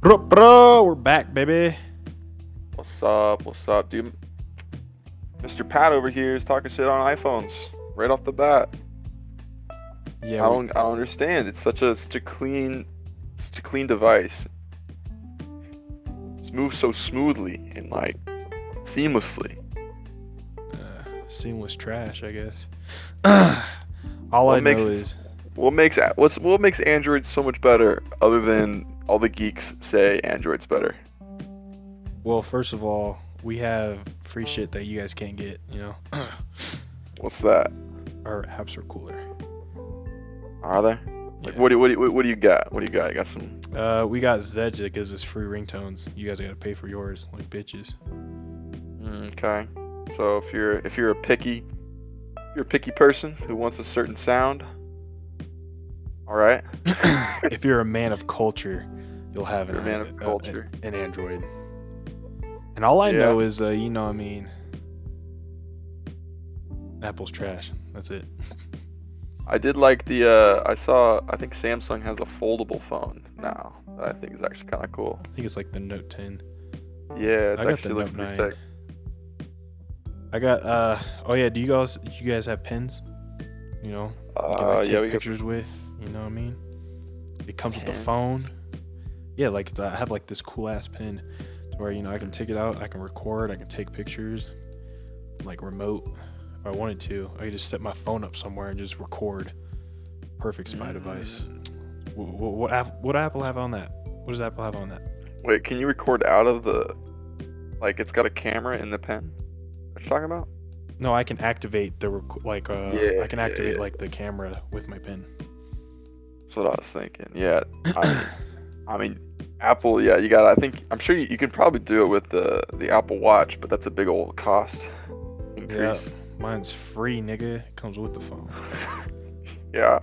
Bro, bro, we're back, baby. What's up? What's up, dude? Mr. Pat over here is talking shit on iPhones right off the bat. Yeah, I don't, I don't understand. It's such a, such a clean, such a clean device. It moves so smoothly and like seamlessly. uh, seamless trash, I guess. All What I makes know is What makes what's what makes Android so much better, other than all the geeks say Android's better? Well, first of all, we have free shit that you guys can't get, you know? What's that? Our apps are cooler. Are they? Like, Yeah. what do you, what do what do you got? What do you got? You got some? Uh, we got Zedge that gives us free ringtones. You guys gotta pay for yours, like bitches. Mm, Okay. So if you're if you're a picky you're a picky person who wants a certain sound, all right. if you're a man of culture, you'll have an, man of a- culture. an Android. And all I Yeah. know is, uh, you know, what I mean, Apple's trash. That's it. I did like the uh I saw I think Samsung has a foldable phone now that I think is actually kind of cool. I think it's like the Note 10. Yeah, it's I got actually looks pretty 9. sick. I got uh oh yeah, do you guys do you guys have pens? You know, you can Uh, like take yeah, we got pictures with, you know what I mean? It comes with the phone. Yeah, like the, I have like this cool ass pen where you know I can take it out, I can record, I can take pictures, like remote if I wanted to. I could just set my phone up somewhere and just record. Perfect spy device. Mm. What, what, what, app, what Apple have on that? What does Apple have on that? Wait, can you record out of the like it's got a camera in the pen? What you talking about? No, I can activate the rec- like uh Yeah, I can yeah, activate yeah. like the camera with my pen. That's what I was thinking. Yeah, I, I mean, Apple. Yeah, you got. I think I'm sure you, you can probably do it with the the Apple Watch, but that's a big old cost Yeah, increase. mine's free, nigga. It comes with the phone. Yeah.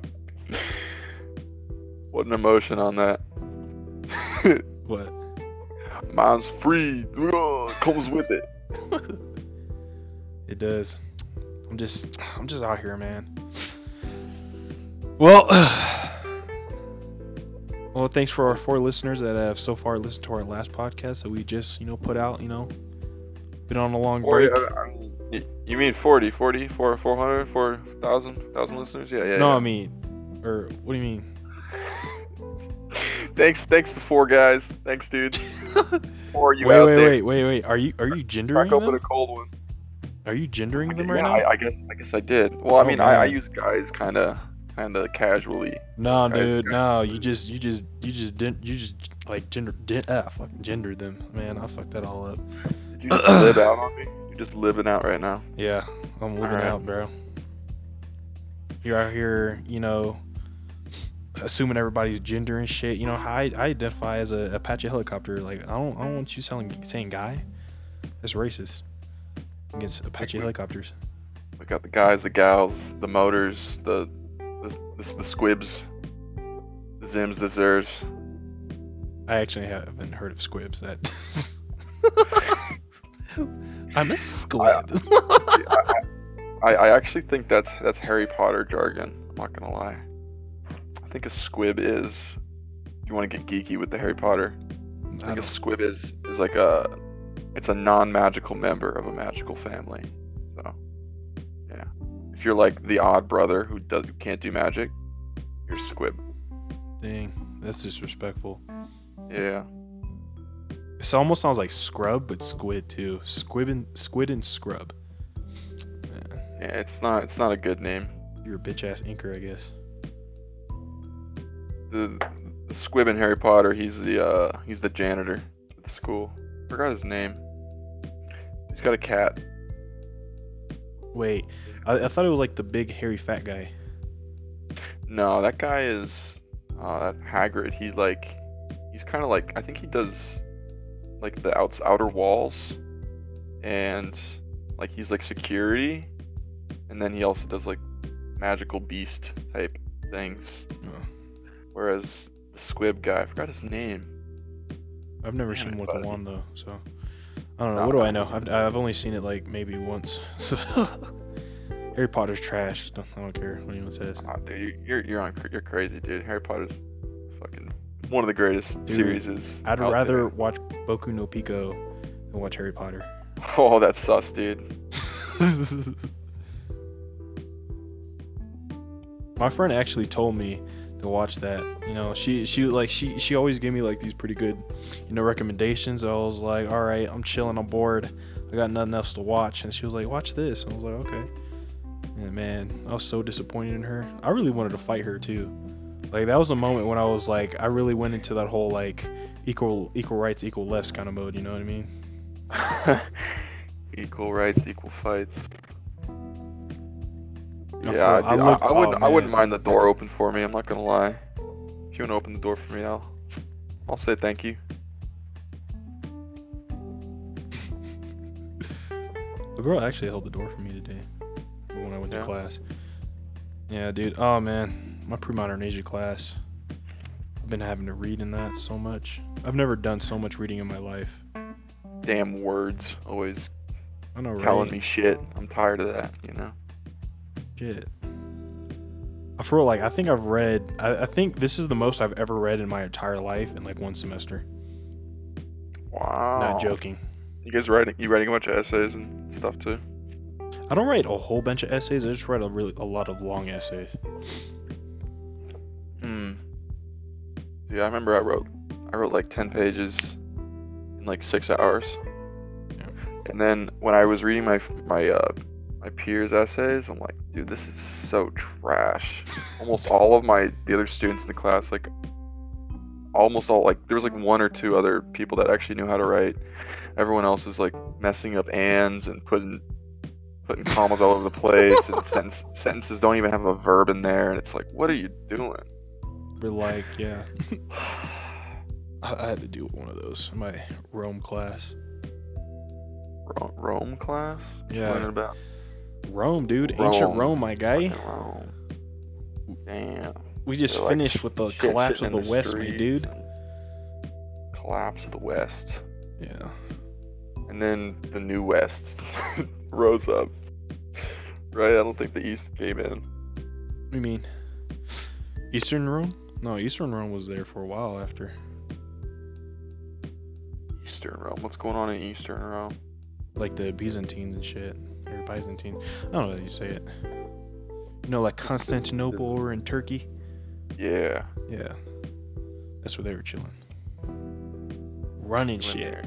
What an emotion on that. What? Mine's free. Ugh, comes with it. It does. I'm just, I'm just out here, man. Well, well, thanks for our four listeners that have so far listened to our last podcast that we just, you know, put out. You know, been on a long Or, break. uh, I mean, you mean 40, 40, 4, 400, 4,000, 1,000 listeners? Yeah, yeah. no, yeah. I mean, or what do you mean? thanks, thanks to four guys. Thanks, dude. For you wait, out wait, there. wait, wait, wait. Are you, are you gendering Crack open them? a cold one. Are you gendering them right yeah, now? I, I guess I guess I did. Well, I Oh, mean, I, I use guys kind of kind of casually. No, dude, no. You just, you just, you just didn't, you just like gender, did, ah, fucking gendered them. Man, I fucked that all up. Did you just live out on me? You're just living out right now. Yeah, I'm living Alright. out, bro. You're out here, you know, assuming everybody's gender and shit. You know, I, I identify as a Apache helicopter. Like, I don't, I don't want you selling, saying guy. That's racist against Apache we- helicopters. We got the guys, the gals, the motors, the the the, the squibs, the zims, the zers. I actually haven't heard of squibs. That I'm a squib. I, I actually think that's that's Harry Potter jargon. I'm not gonna lie. I think a squib is. If you want to get geeky with the Harry Potter, I I think a squib is is like a. It's a non-magical member of a magical family. So. If you're like the odd brother who does who can't do magic, you're squib. dang, that's disrespectful. Yeah. It almost sounds like scrub, but squid too. Squib and squid and scrub. Man, Yeah. It's not. It's not a good name. you're a bitch ass inker, I guess. the, the squib in Harry Potter. He's the uh, he's the janitor at the school. Forgot his name. He's got a cat. Wait, I, I thought it was like the big hairy fat guy. No, that guy is uh, that Hagrid. He like he's kind of like I think he does like the outs outer walls, and like he's like security, and then he also does like magical beast type things. Oh, Whereas the squib guy, I forgot his name. I've never Damn seen him with a wand though, so I don't know. No, what do. I know? I've, I've only seen it like maybe once. So Harry Potter's trash. I don't care what anyone says. Ah, dude, you- you're you're on you're crazy, dude. Harry Potter's fucking one of the greatest series. I'd rather there. watch Boku no Pico than watch Harry Potter. Oh, that's sus, dude. My friend actually told me to watch that. You know, she she like she she always gave me like these pretty good, you know, recommendations. I was like, all right, I'm chilling, I'm bored, I got nothing else to watch, and she was like, watch this. And I was like, okay. And man, I was so disappointed in her. I really wanted to fight her too. Like that was a moment when I was like, I really went into that whole like equal equal rights, equal lefts kind of mode. You know what I mean? equal rights, equal fights. I Yeah, feel- I dude, I, look- I, wouldn't. oh, I wouldn't mind the door open for me. I'm not gonna lie. If you wanna open the door for me, I'll. I'll say thank you. The girl actually held the door for me I went Yeah. to class. Yeah, dude. Oh man, my pre-modern Asia class. I've been having to read in that so much. I've never done so much reading in my life. Damn words, always I know, right? telling me shit. I'm tired of that. You know. Shit. I feel like I think I've read. I, I think this is the most I've ever read in my entire life in like one semester. Wow. Not joking. You guys writing? You writing a bunch of essays and stuff too? I don't write a whole bunch of essays. I just write a really a lot of long essays. Hmm. Yeah, I remember I wrote. I wrote like ten pages in like six hours. Yeah. And then when I was reading my my uh my peers' essays, I'm like, dude, this is so trash. Almost all of my the other students in the class, like, almost all like there was like one or two other people that actually knew how to write. Everyone else is like messing up ands and putting putting commas all over the place, and sentence, sentences don't even have a verb in there, and it's like, what are you doing? We're like, yeah, I, I had to do one of those in my Rome class. Ro- Rome class? Yeah. Learning about Rome, dude, ancient Rome. Rome, my guy. Rome. Damn. We just They're, like, finished with the collapse of in the West, my dude. Collapse of the West. Yeah. And then the new West rose up. Right? I don't think the East came in. What do you mean? Eastern Rome? No, Eastern Rome was there for a while after. Eastern Rome. What's going on in Eastern Rome? Like the Byzantines and shit. Or Byzantine. I don't know how you say it. You know, like Constantinople over in Turkey? Yeah. Yeah. That's where they were chilling. Running shit. there.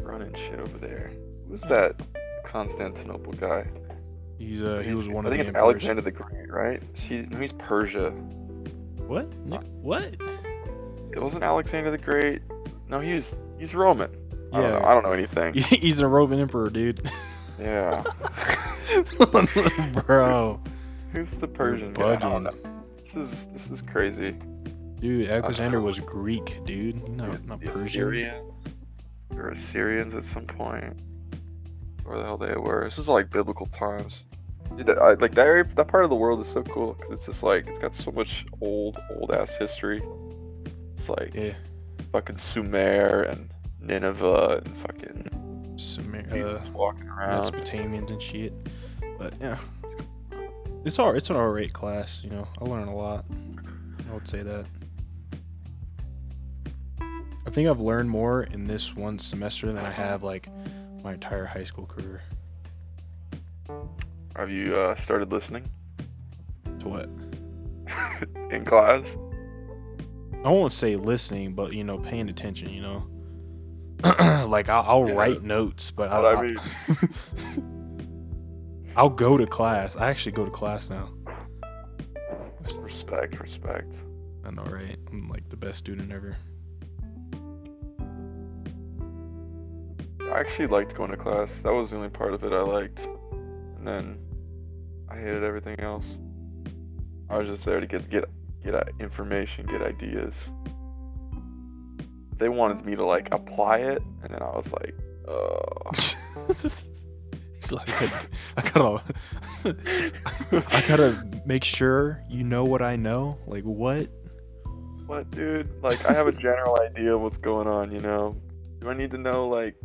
Running shit over there. Who's that Constantinople guy? He's uh he was one I of the think it's emperors. Alexander the Great, right? He, no, he's Persia. What? Nick, What? It wasn't Alexander the Great. No, he's he's Roman. I don't know. Yeah. I don't know anything. He's a Roman emperor, dude. Yeah. Bro. Who's the Persian guy? I don't know. This is this is crazy. Dude, Alexander was Greek, dude. No, not Persian. Assyrians or Assyrians at some point. Where the hell they were? This is like biblical times. Dude, I, like that area, that part of the world is so cool because it's just like it's got so much old, old ass history. It's like Yeah. fucking Sumer and Nineveh and fucking Sumer- uh, walking around. Mesopotamians and shit. But yeah. It's all it's an alright class, you know. I learn a lot. I would say that. I think I've learned more in this one semester than I have like my entire high school career. Have you uh, started listening To what? in class? I won't say listening, but you know, paying attention. You know, like I'll, I'll Yeah. write notes, but I'll, I mean. I'll go to class. I actually go to class now. Respect, respect. I know, right? I'm like the best student ever. I actually liked going to class. That was the only part of it I liked. And then I hated everything else. I was just there to get get get information, get ideas. They wanted me to like apply it, and then I was like, oh. It's like I, I gotta, I gotta make sure you know what I know. Like what? what, dude? Like, I have a general idea of what's going on, you know? Do I need to know, like,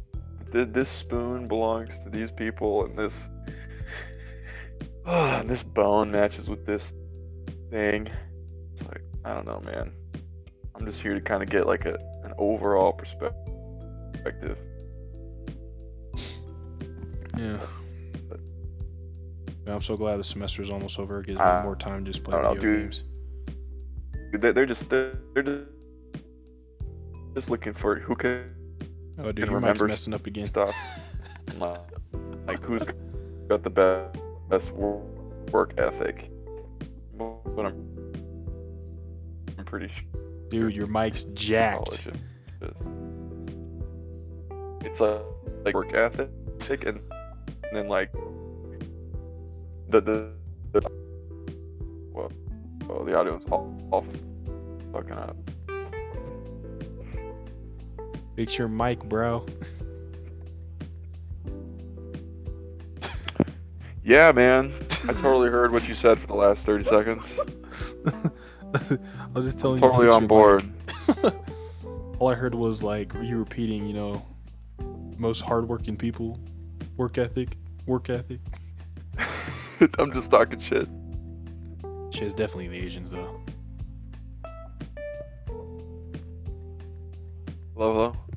this spoon belongs to these people, and this. and this bone matches with this thing? It's like, I don't know, man. I'm just here to kind of get like a an overall perspective. Yeah. Yeah, I'm so glad the semester is almost over. It gives Uh, me more time to just play I don't know, video dude. games. They- They're just they're, they're just just looking for who can Oh, dude, your mic's remember messing up again. stuff. like, who's got the best best work ethic. But I'm I'm pretty sure. Dude, your mic's jacked. It's like like work ethic and, and then like the the, the well, well the audio is all, all fucking up. Fix your mic, bro. Yeah, man. I totally heard what you said for the last 30 seconds. I was just telling you. Totally on board. All I heard was like you repeating, you know, most hardworking people, work ethic, work ethic. I'm just talking shit. Shit, it's definitely the Asians though. Hello, hello.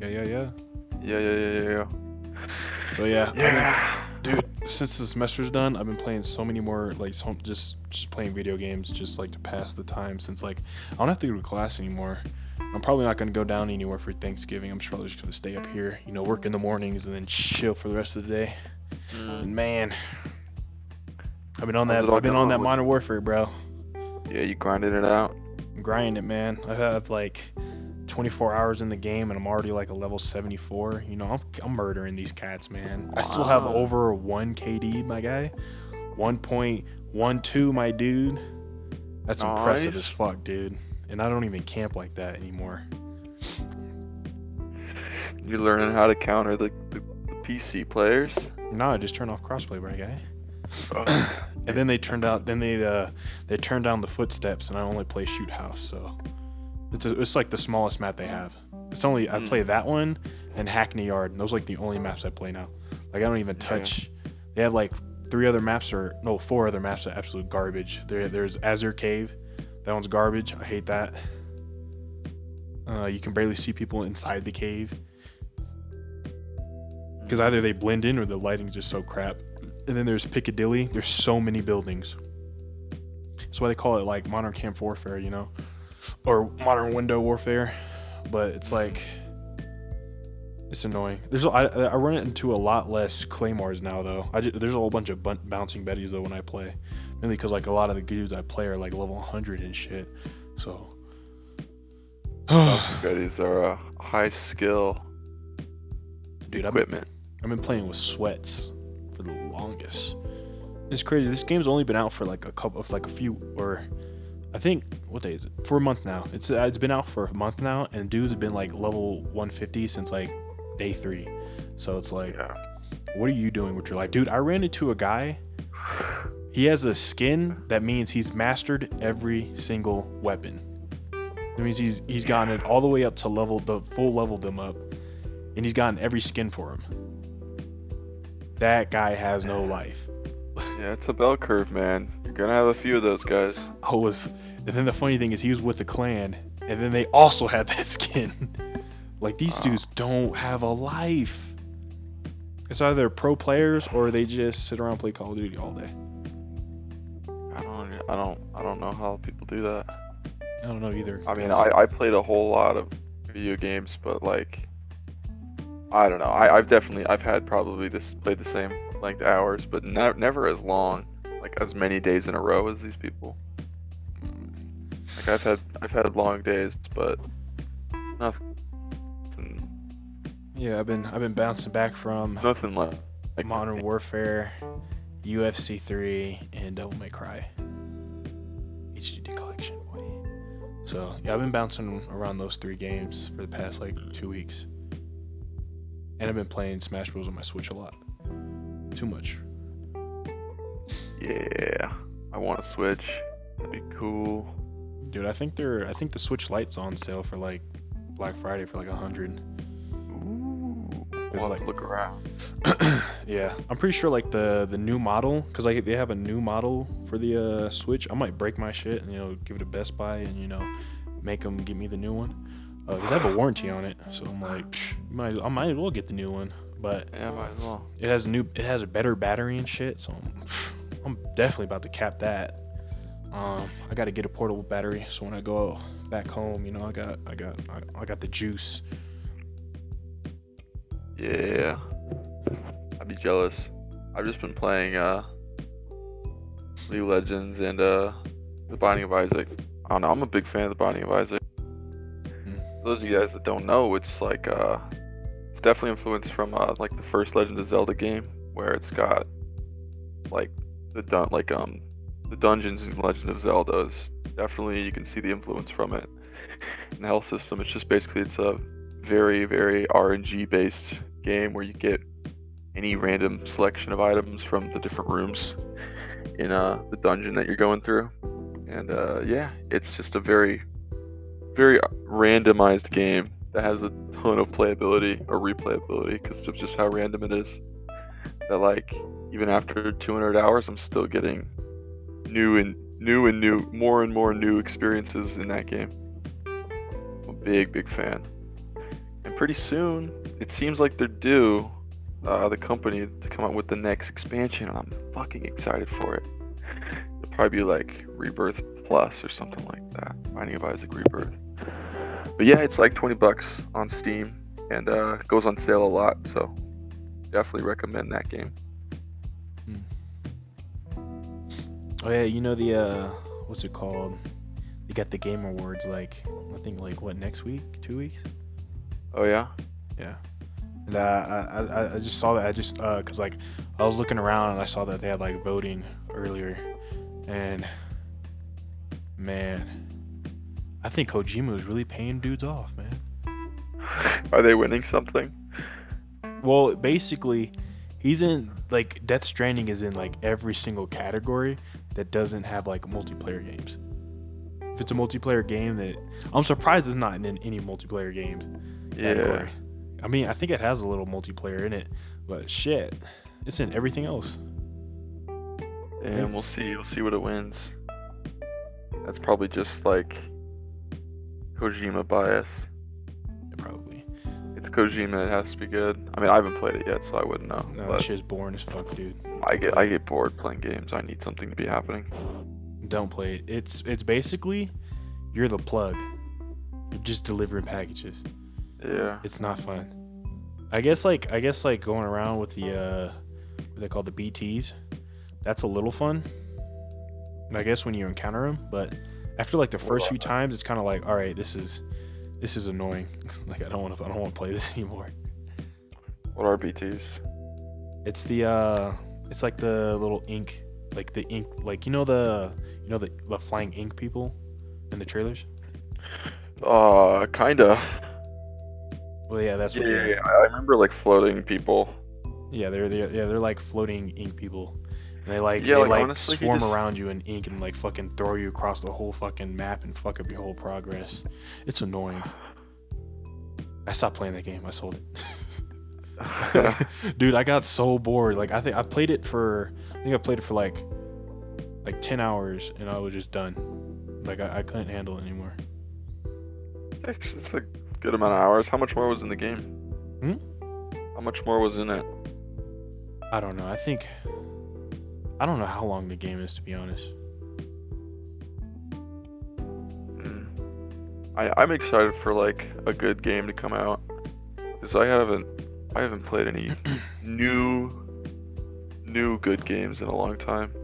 Yeah, yeah, yeah. Yeah, yeah, yeah, yeah, yeah. So yeah, I've been- Yeah. dude, since the semester's done, I've been playing so many more like so, just just playing video games, just like to pass the time. Since like I don't have to go to class anymore. I'm probably not gonna go down anywhere for Thanksgiving. I'm just probably just gonna stay up here, you know, work in the mornings and then chill for the rest of the day. Mm. And man, I've been on How's that. I've been on that going? Modern Warfare, bro. Yeah, you grinding it out. I'm grinding it, man. I have like 24 hours in the game, and I'm already like a level 74. You know, I'm, I'm murdering these cats, man. I still have over one KD, my guy. 1.12, my dude. That's impressive as fuck, dude. And I don't even camp like that anymore. You're learning how to counter the, the, the PC players. No, I just turn off crossplay, my guy. Oh, and then they turned out, then they uh, they turned down the footsteps, and I only play shoot house. So it's a, it's like the smallest map they have. It's only I Hmm. play that one and Hackney Yard. And those are like the only maps I play now. Like I don't even Yeah. touch. They have like three other maps or no four other maps that are absolute garbage. There there's Azhir Cave. That one's garbage. I hate that. Uh, you can barely see people inside the cave because either they blend in or the lighting's just so crap. And then there's Piccadilly. There's so many buildings. That's why they call it like modern camp warfare, you know, or modern window warfare. But it's like it's annoying. There's I run into a lot less claymores now though. I ju- there's a whole bunch of bun- bouncing betties though when I play, mainly because like a lot of the dudes I play are like level 100 and shit. So. Bouncing Betties are a high skill Dude, I've been. I've been playing with sweats for the longest. It's crazy. This game's only been out for like a couple of like a few or I think what day is it? For a month now. It's uh, it's been out for a month now, and dudes have been like level 150 since like day three. So it's like, Yeah. what are you doing with your life, dude? I ran into a guy. He has a skin that means he's mastered every single weapon. That means he's he's gotten it all the way up to level the full level them up, and he's gotten every skin for him. That guy has no life. Yeah, it's a bell curve, man. Gonna have a few of those guys. I was, and then the funny thing is he was with the clan, and then they also had that skin. like these Wow. dudes don't have a life. It's either pro players or they just sit around and play Call of Duty all day. I don't, I don't, I don't know how people do that. I don't know either. I mean, I, I played a whole lot of video games, but like, I don't know. I, I've definitely, I've had probably this played the same length hours, but ne- never as long, like as many days in a row as these people. Like I've had, I've had long days, but nothing, yeah, I've been I've been bouncing back from nothing like, like Modern Warfare, UFC 3, and Devil May Cry. HDD collection, boy. So yeah, I've been bouncing around those three games for the past like two weeks, and I've been playing Smash Bros on my Switch a lot. Too much. Yeah, I want to switch. That'd be cool. Dude, I think they're I think the Switch Lite's on sale for like Black Friday for like a hundred. Ooh. It's I'll have like look around. yeah, I'm pretty sure like the the new model, cause like they have a new model for the uh, Switch. I might break my shit and you know give it to Best Buy and you know make them give me the new one. Uh, cause I have a warranty on it, so I'm like, psh, might I might as well get the new one. But Yeah, might as well. it has a new, it has a better battery and shit, so I'm, I'm definitely about to cap that. Um, I got to get a portable battery, so when I go back home, you know, I got, I got, I, I got the juice. Yeah. I'd be jealous. I've just been playing uh League of Legends and uh The Binding of Isaac. I don't know, I'm a big fan of The Binding of Isaac. For those of you guys that don't know, it's like uh it's definitely influenced from uh like the first Legend of Zelda game where it's got like the dun like um the dungeons in Legend of Zelda is definitely you can see the influence from it. And the health system, it's just basically it's a very, very RNG based game where you get any random selection of items from the different rooms in uh, the dungeon that you're going through. And uh, yeah, it's just a very, very randomized game that has a ton of playability or replayability because of just how random it is. That like even after 200 hours, I'm still getting new and new and new, more and more new experiences in that game. I'm a big, big fan. And pretty soon, it seems like they're due uh, the company to come out with the next expansion, and I'm fucking excited for it. It'll probably be like Rebirth Plus or something like that. Binding of Isaac Rebirth. But yeah, it's like 20 bucks on Steam, and uh, goes on sale a lot, so definitely recommend that game. Oh yeah, you know the uh, what's it called? They got the Game Awards like I think like what next week, two weeks? Oh yeah, Yeah. And uh, I, I I just saw that I just uh cause like I was looking around and I saw that they had like voting earlier, and man, I think Kojima is really paying dudes off, man. are they winning something? Well, basically, he's in like Death Stranding is in like every single category that doesn't have like multiplayer games. If it's a multiplayer game, that I'm surprised it's not in any multiplayer games Yeah. category. I mean, I think it has a little multiplayer in it, but shit, it's in everything else. And we'll see. We'll see what it wins. That's probably just like Kojima bias. It's Kojima. It has to be good. I mean, I haven't played it yet, so I wouldn't know. No, that shit's boring as fuck, dude. I get I get bored playing games. I need something to be happening. Don't play it. It's it's basically you're the plug. You're just delivering packages. Yeah. It's not fun. I guess like I guess like going around with the uh what they call the BTs. That's a little fun. I guess when you encounter them, but after like the first few times, it's kind of like, all right, this is this is annoying. like I don't want to I don't want to play this anymore. What are BTs? It's the uh it's like the little ink like the ink like you know the you know the, the flying ink people in the trailers? Uh, kinda. Well yeah, that's Yeah, what yeah, yeah. I remember like floating people. Yeah, they're, they're yeah they're like floating ink people, and they like Yeah, they like, honestly, swarm just- around you in ink and like fucking throw you across the whole fucking map and fuck up your whole progress. It's annoying. I stopped playing that game. I sold it. Dude, I got so bored. Like I think I played it for I think I played it for like like ten hours and I was just done. Like I, I couldn't handle it anymore. It's it's a good amount of hours. How much more was in the game? Hmm? How much more was in it? I don't know. I think I don't know how long the game is to be honest. Mm. I I'm excited for like a good game to come out, cause I haven't I haven't played any new new good games in a long time.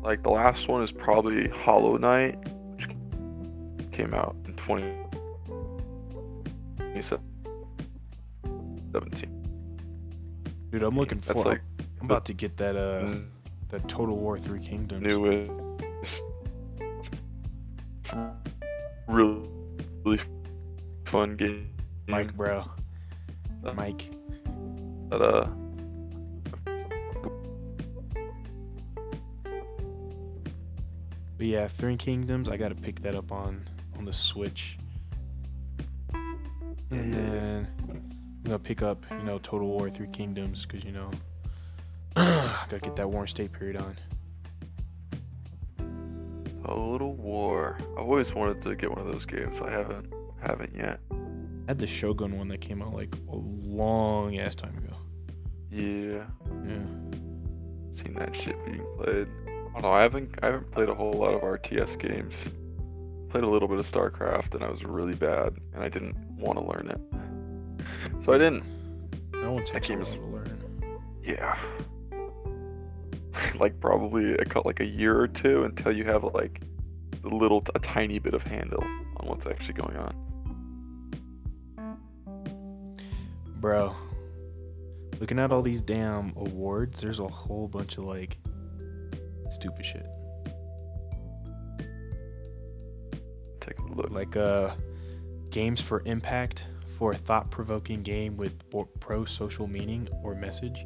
Like the last one is probably Hollow Knight, which came out in 2017. Dude, I'm looking That's for like I'm about to get that uh that Total War Three Kingdoms. newest, really, really fun game. Mike, bro. Mike. That uh, But yeah, Three Kingdoms. I gotta pick that up on on the Switch. And then I'm gonna pick up, you know, Total War Three Kingdoms because you know, gotta get that Warring State period on. Total War. I've always wanted to get one of those games. I haven't haven't yet. I had the Shogun one that came out like a long ass time ago. Yeah, Yeah. seen that shit being played. I don't know. I haven't I haven't played a whole lot of RTS games. Played a little bit of StarCraft and I was really bad and I didn't want to learn it. So I didn't. That one takes a game is- to learn. Yeah. like probably a like a year or two until you have like a little a tiny bit of handle on what's actually going on. Bro, looking at all these damn awards, there's a whole bunch of like stupid shit. Take a look. Like uh games for impact for a thought-provoking game with pro social meaning or message.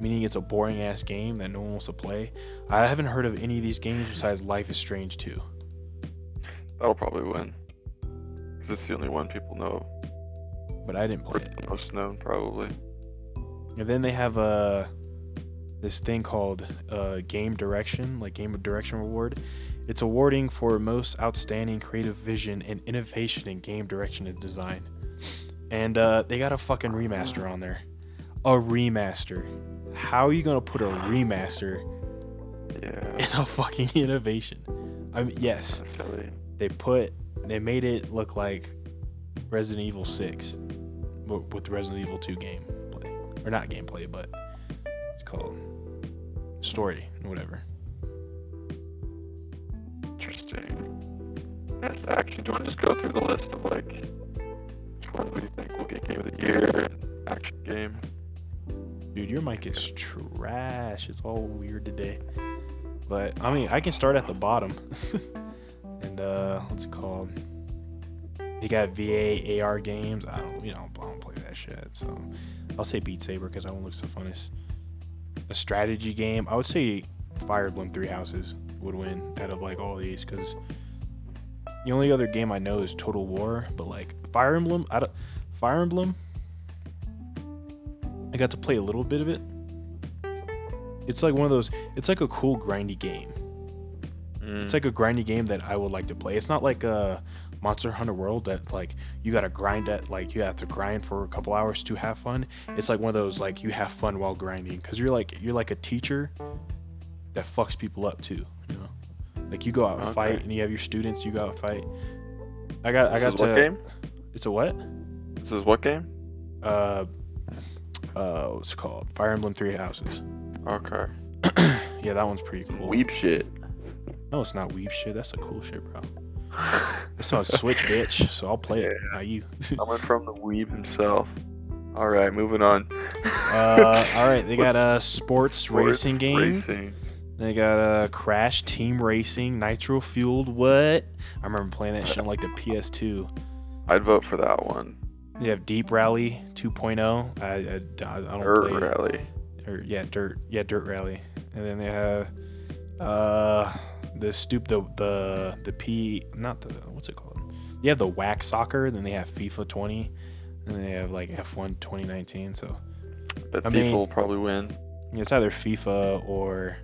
Meaning it's a boring ass game that no one wants to play. I haven't heard of any of these games besides Life is Strange 2. That'll probably win. Cause it's the only one people know. But I didn't play it. the most known probably. And then they have uh this thing called uh, game direction, like game of direction reward. It's awarding for most outstanding creative vision and innovation in game direction and design. And uh, they got a fucking remaster on there. A remaster. How are you gonna put a remaster Yeah. in a fucking innovation? I mean, yes, they put they made it look like Resident Evil 6 with Resident Evil 2 gameplay or not gameplay but it's called story and whatever Interesting. That's actually. Do you want to just go through the list of like which one do you think will get game of the year? Action game. Dude your mic is trash. It's all weird today. But I mean I can start at the bottom. And uh what's it called? You got VR AR games. I don't you know I don't play that shit so. I'll say Beat Saber because that one looks the funnest. A strategy game. I would say Fire Emblem Three Houses would win out of like all these because the only other game I know is Total War but like Fire Emblem I don't, Fire Emblem I got to play a little bit of it it's like one of those it's like a cool grindy game it's like a grindy game that I would like to play. It's not like a Monster Hunter World that like you gotta grind at like you have to grind for a couple hours to have fun. It's like one of those like you have fun while grinding because you're like you're like a teacher that fucks people up too. You know, like you go out and Okay. fight and you have your students. You go out and fight. I got I got to. what game? It's a what? This is what game? Uh, uh, what's it called? Fire Emblem Three Houses. Okay. yeah, that one's pretty cool. Weeb shit. No, it's not weeb shit. That's a cool shit, bro. It's on Switch, bitch. So I'll play it. Yeah. Not you. Coming from the weeb himself. All right, moving on. uh, all right. They got a sports, Sports racing game. Racing. They got a Crash Team Racing, Nitro Fueled. What? I remember playing that shit on like the PS2. I'd vote for that one. They have Deep Rally 2.0. I, I, I don't Dirt play. Rally. Or yeah, Dirt. Yeah, Dirt Rally. And then they have uh the stoop the the the P not the what's it called? You have the Whack Soccer. Then they have FIFA 20. And then they have like F1 2019. So But I FIFA mean- will probably win. It's either FIFA or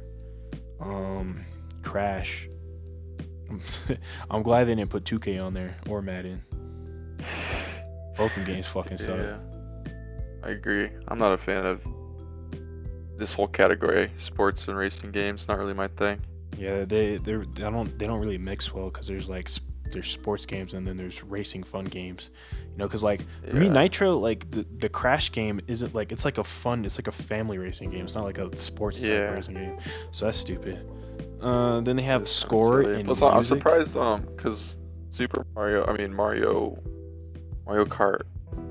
um Crash. I'm glad they didn't put 2K on there or Madden. Both of them games fucking suck. Yeah. I agree. I'm not a fan of this whole category, sports and racing games. Not really my thing. Yeah, they they I don't they don't really mix well because there's like there's sports games and then there's racing fun games. You know, because like for me Nitro like the the Crash game isn't like it's like a fun it's like a family racing game. It's not like a sports Yeah. racing game. So that's stupid. Uh, then they have score and Plus, I'm surprised um because Super Mario, I mean Mario, Mario Kart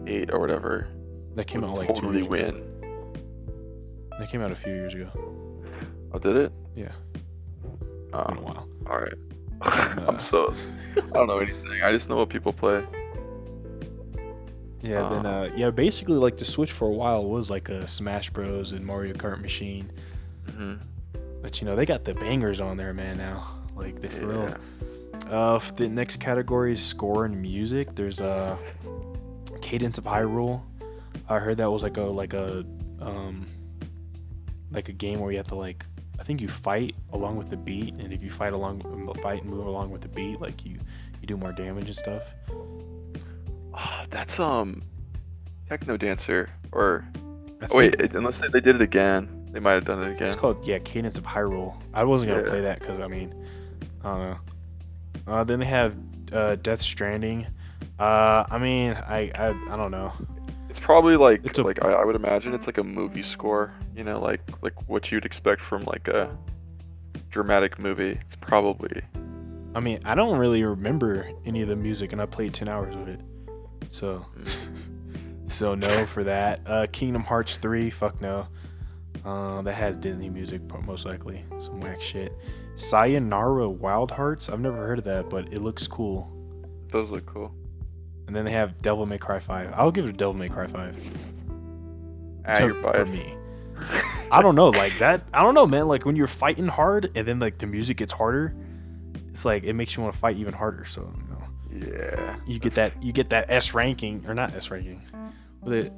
8 or whatever, That came out like two totally years ago. win. That came out a few years ago. Oh, did it? Yeah. Oh, Been a while. all right. Uh, I'm so I don't know anything. I just know what people play. Yeah, then Uh, uh, yeah, basically like the Switch for a while was like a Smash Bros and Mario Kart machine, hmm but you know they got the bangers on there, man. Now, like they for real. Uh, the next category is score and music. There's uh, Cadence of Hyrule, I heard that was like a like a um like a game where you have to like I think you fight along with the beat, and if you fight along fight and move along with the beat, like you you do more damage and stuff. Ah, that's um, Techno Dancer or oh, wait, unless they, they did it again, they might have done it again. it's called yeah Cadence of Hyrule. I wasn't gonna Yeah. play that because I mean I don't know. Uh, then they have uh, Death Stranding. Uh, I mean I, I I don't know. It's probably like It's a- like I, I would imagine it's like a movie score, you know, like like what you'd expect from like a dramatic movie. It's probably I mean I don't really remember any of the music, and I played ten hours of it. So so no for that. Uh, Kingdom Hearts 3, fuck no. Uh, that has Disney music, most likely. Some whack shit. Sayonara Wild Hearts. I've never heard of that, but it looks cool. Those look cool. And then they have Devil May Cry 5. I'll give it a Devil May Cry 5. Ah, to- for me. I don't know, like that. I don't know, man. Like when you're fighting hard, and then like the music gets harder, it's like it makes you want to fight even harder. So you know, yeah. you get that, you get that S ranking or not S ranking. but it,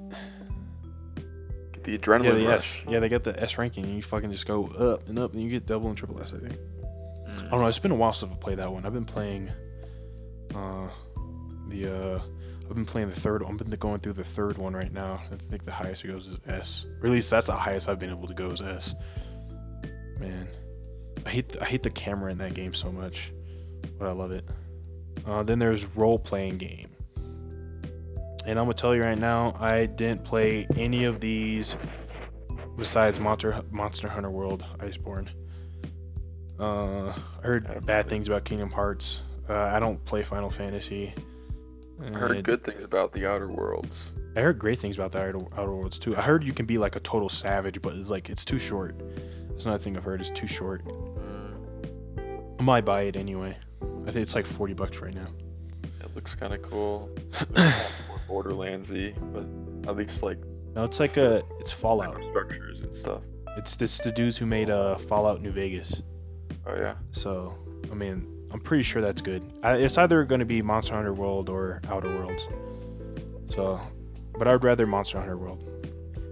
The yeah, adrenaline the rush. S, yeah, they got the S ranking, and you fucking just go up and up, and you get double and triple S. I think. I Mm. don't know. It's been a while since I've played that one. I've been playing, uh, the uh, I've been playing the third. I've been going through the third one right now. I think the highest it goes is S. Or at least that's the highest I've been able to go is S. Man, I hate the, I hate the camera in that game so much, but I love it. Uh, then there's role playing game, and I'm gonna tell you right now, I didn't play any of these besides Monster Monster Hunter World Iceborne. Uh, I heard bad things about Kingdom Hearts. Uh, I don't play Final Fantasy. I heard good things about the Outer Worlds. I heard great things about the Outer, Outer Worlds too. I heard you can be like a total savage, but it's like it's too short. That's another thing I've heard. It's too short. Mm, I might buy it anyway. I think it's like 40 bucks right now. it looks kind of cool. Borderlandsy, but at least like No, it's like a it's Fallout. structures and stuff. It's this the dudes who made uh Fallout New Vegas. Oh yeah. So I mean, I'm pretty sure that's good. I, it's either going to be Monster Hunter World or Outer Worlds. So, but I'd rather Monster Hunter World.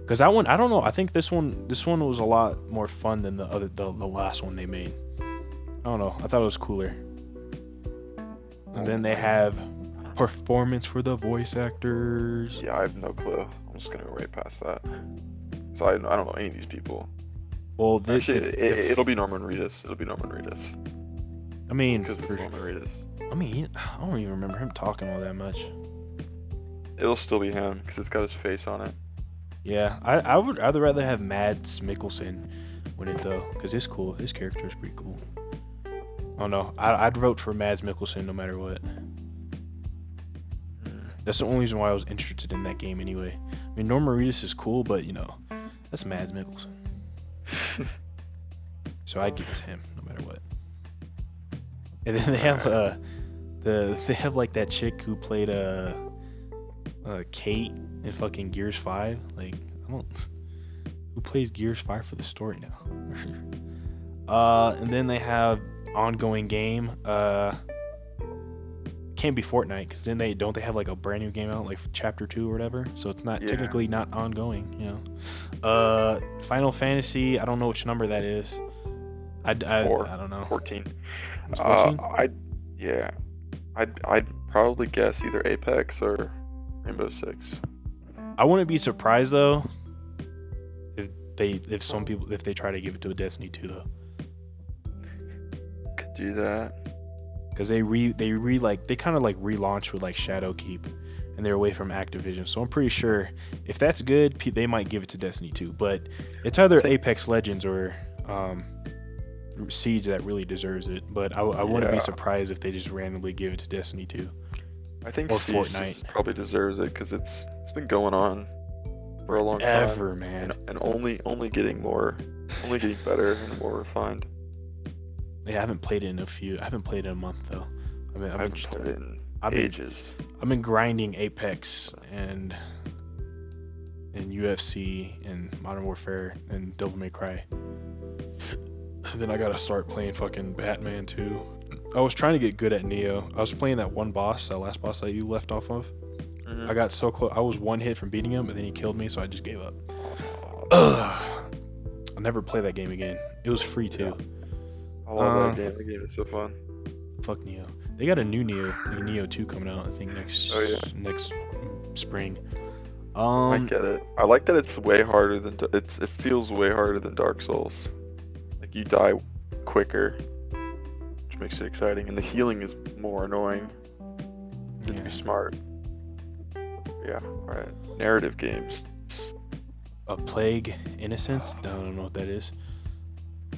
Cause that one, I don't know. I think this one, this one was a lot more fun than the other, the, the last one they made. I don't know. I thought it was cooler. And then they have performance for the voice actors. Yeah, I have no clue. I'm just gonna go right past that. So I, I don't know any of these people. Well, the, Actually, the- it, the- it'll be Norman Reedus. It'll be Norman Reedus I mean, because it's Norman Reedus. I mean, I don't even remember him talking all that much. It'll still be him because it's got his face on it. Yeah, I, I would I'd rather have Mads Mikkelsen win it though, because his cool. His character is pretty cool. I don't know. I, I'd vote for Mads Mikkelsen no matter what. That's the only reason why I was interested in that game anyway. I mean, Norman Reedus is cool, but you know, that's Mads Mikkelsen. So I'd give it to him no matter what. And then they have uh the they have like that chick who played uh uh Kate in fucking Gears Five. Like I don't who plays Gears Five for the story now. uh and then they have ongoing game. Uh can't be Fortnite because then they don't they have like a brand new game out like chapter two or whatever. So it's not Yeah. technically not ongoing. You know. Uh Final Fantasy. I don't know which number that is. I, I, Four. I don't know. 14. It's Uh, I, yeah, I'd I'd probably guess either Apex or Rainbow Six. I wouldn't be surprised though if they if some people if they try to give it to a Destiny 2 though, Could do that. Because they re they re like they kind of like relaunched with like Shadowkeep, and they're away from Activision. So I'm pretty sure if that's good, they might give it to Destiny 2. But it's either Apex Legends or um, Siege that really deserves it. But I, I wouldn't be surprised if they just randomly give it to Destiny 2. I think Or Siege Fortnite. probably deserves it because it's it's been going on for a long time Ever man, and, and only only getting more, only getting better and more refined. Yeah, I haven't played it in a few. I haven't played it in a month though. I mean, I've haven't been, played it in I've been ages. I've been grinding Apex and and UFC and Modern Warfare and Devil May Cry. Then I gotta start playing fucking Batman too. I was trying to get good at Nioh. I was playing that one boss, that last boss that you left off of. Mhm. I got so close. I was one hit from beating him, and then he killed me, so I just gave up. Ugh. I'll never play that game again. It was free too. I love Uh, that game. The game is so fun. Fuck Nioh. They got a new Nioh, Nioh 2 coming out. I think next Oh, yeah. next spring. I Um, get it. I like that it's way harder than it's. It feels way harder than Dark Souls. Like you die quicker, which makes it exciting, and the healing is more annoying. You have to be smart. Yeah, right. Narrative games. a Plague Innocence. I don't know what that is.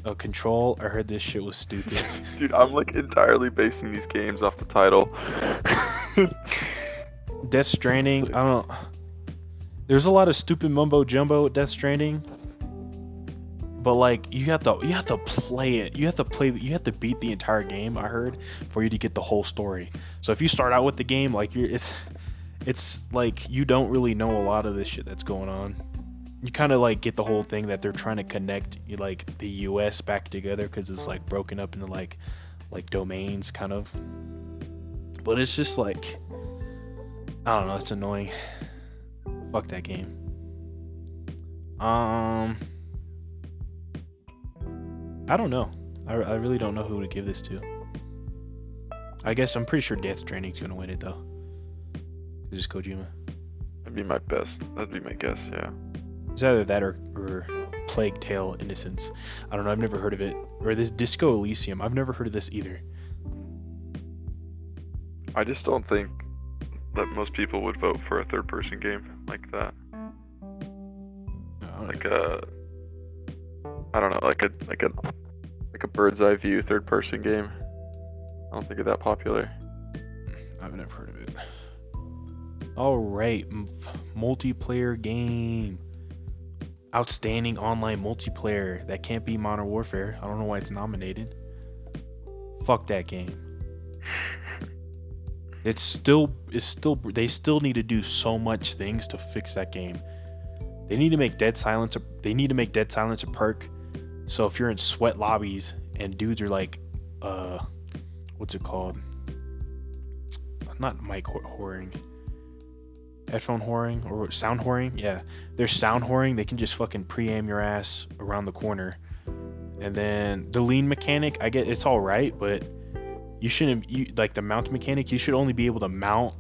A Control. I heard this shit was stupid. Dude, I'm like entirely basing these games off the title. Death Stranding. I don't. There's a lot of stupid mumbo jumbo with Death Stranding. But like you have to you have to play it. You have to play you have to beat the entire game, I heard, for you to get the whole story. So if you start out with the game like you're it's it's like you don't really know a lot of this shit that's going on. You kind of like get the whole thing that they're trying to connect like the US back together cuz it's like broken up into like like domains kind of. But it's just like I don't know, it's annoying. Fuck that game. Um I don't know. I, I really don't know who to give this to. I guess I'm pretty sure Death Stranding's gonna win it though. It's just Kojima. That'd be my best. That'd be my guess. Yeah. It's either that or, or Plague Tale Innocence. I don't know. I've never heard of it. Or this Disco Elysium. I've never heard of this either. I just don't think that most people would vote for a third-person game like that. I don't Like know. a, I don't know, like a like a like a bird's eye view third-person game. I don't think it's that popular. I've never heard of it. All right, multiplayer game. Outstanding online multiplayer that can't be Modern Warfare. I don't know why it's nominated. Fuck that game. It's still it's still they still need to do so much things to fix that game. They need to make Dead Silence a, they need to make Dead Silence a perk. So if you're in sweat lobbies and dudes are like uh what's it called? Not mic wh- whoring. Headphone whoring or sound whoring? Yeah. They're sound whoring, they can just fucking pre-aim your ass around the corner. And then the lean mechanic, I get it's all right, but you shouldn't you like the mount mechanic, you should only be able to mount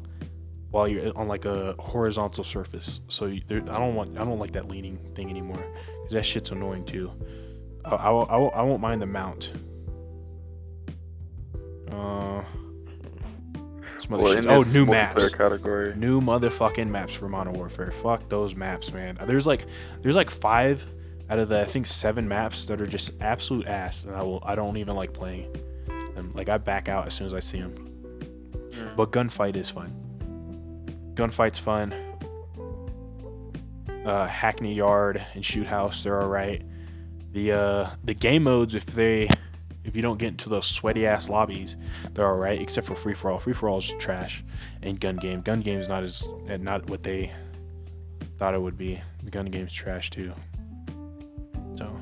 while you're on like a horizontal surface. So there, I don't want I don't like that leaning thing anymore cuz that shit's annoying too. I, I, I, I won't mind the mount. Uh, some other Well, shit. Oh, new maps. category. New motherfucking maps for Modern Warfare. Fuck those maps, man. There's like there's like five out of the I think seven maps that are just absolute ass, and I will I don't even like playing. them. like I back out as soon as I see them. Mm. But gunfight is fun. Gunfight's fun. Uh, Hackney Yard and Shoot House, they're alright. The uh, the game modes, if they if you don't get into those sweaty ass lobbies, they're alright, except for free for all. Free for all is trash, and gun game. Gun game's not as and not what they thought it would be. The gun game's trash too. So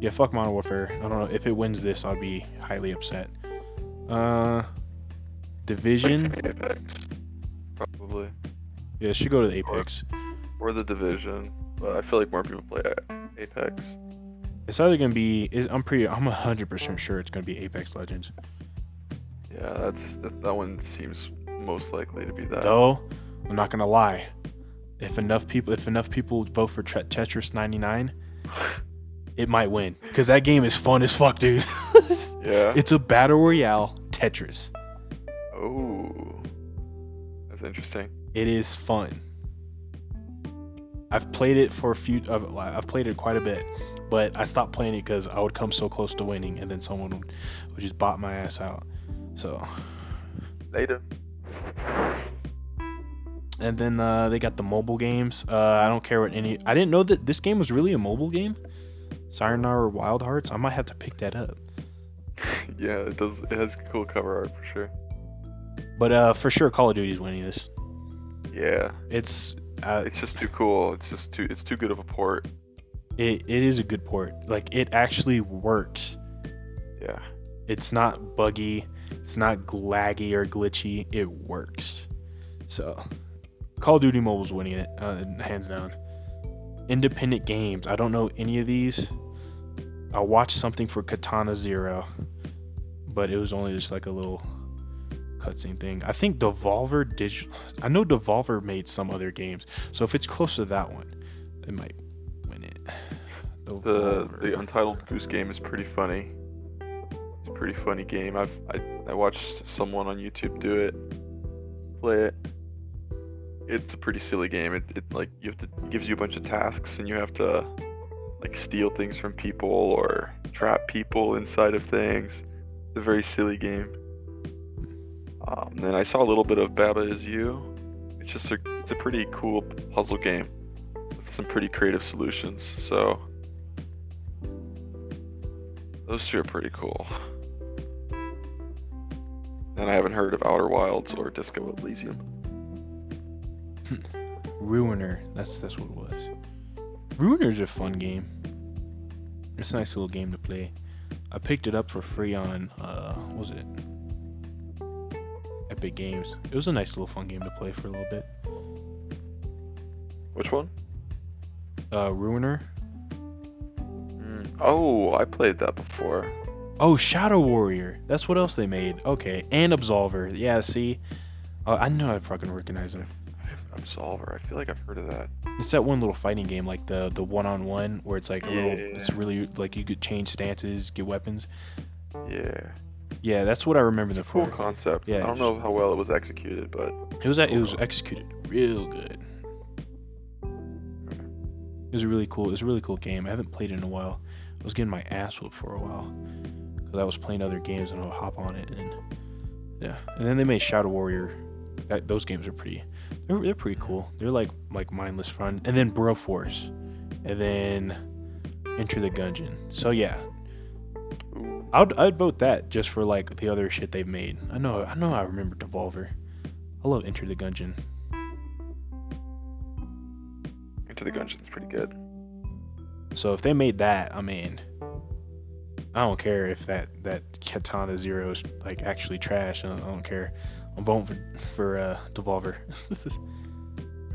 yeah, fuck Modern Warfare. I don't know if it wins this, I'd be highly upset. Uh, Division. Apex, probably, Yeah, it should go to the Apex. or the Division. But I feel like more people play Apex. It's either gonna be. I'm pretty. I'm hundred percent sure it's gonna be Apex Legends. Yeah, that's that, that one seems most likely to be that. Though, I'm not gonna lie. If enough people, if enough people vote for Tre- Tetris 99, it might win. Cause that game is fun as fuck, dude. Yeah. it's a battle royale Tetris. Oh, that's interesting. It is fun. I've played it for a few. I've, I've played it quite a bit, but I stopped playing it because I would come so close to winning, and then someone would, would just bot my ass out. So, Later. and then uh, they got the mobile games. Uh, I don't care what any. I didn't know that this game was really a mobile game. Sayonara Wild Hearts. I might have to pick that up. yeah, it does. It has cool cover art for sure. But uh, for sure, Call of Duty is winning this. Yeah, It's uh, it's just too cool. It's just too. It's too good of a port. It, it is a good port. Like it actually works. Yeah. It's not buggy. It's not laggy or glitchy. It works. So Call of Duty Mobile's winning it, uh, hands down. Independent games. I don't know any of these. I watched something for Katana Zero, but it was only just like a little cutscene thing. I think Devolver Digital. I know Devolver made some other games, so if it's close to that one, it might. The the Untitled Goose Game is pretty funny. It's a pretty funny game. I've I, I watched someone on YouTube do it, play it. It's a pretty silly game. It, it like you have to gives you a bunch of tasks and you have to like steal things from people or trap people inside of things. It's a very silly game. Um, then I saw a little bit of Baba Is You. It's just a it's a pretty cool puzzle game some pretty creative solutions. So those two are pretty cool. And I haven't heard of Outer Wilds or Disco Elysium. Ruiner. That's that's what it was. Ruiner's a fun game. It's a nice little game to play. I picked it up for free on uh what was it? Epic Games. It was a nice little fun game to play for a little bit. Which one? Uh Ruiner. Mm. Oh, I played that before. Oh, Shadow Warrior. That's what else they made. Okay, and Absolver. Yeah, see, uh, I know I fucking recognize them. Absolver. I feel like I've heard of that. It's that one little fighting game, like the the one on one, where it's like a little. It's really like you could change stances, get weapons. Yeah. Yeah, that's what I remember them Cool for. concept. Yeah, I don't know how well it was executed, but It was it was executed real good. It was a really cool. It was a really cool game. I haven't played it in a while. I was getting my ass whooped for a while because I was playing other games and I would hop on it and yeah. And then they made Shadow Warrior. That, those games are pretty. They're, they're pretty cool. They're like like mindless fun. And then Broforce, and then Enter the Gungeon. So yeah, I'd I'd vote that just for like the other shit they've made. I know I know I remember Devolver. I love Enter the Gungeon. Into the Gungeon's pretty good. So if they made that, I mean, I don't care if that that Katana Zero is like actually trash. I don't, I don't care. I'm voting for for uh, Devolver,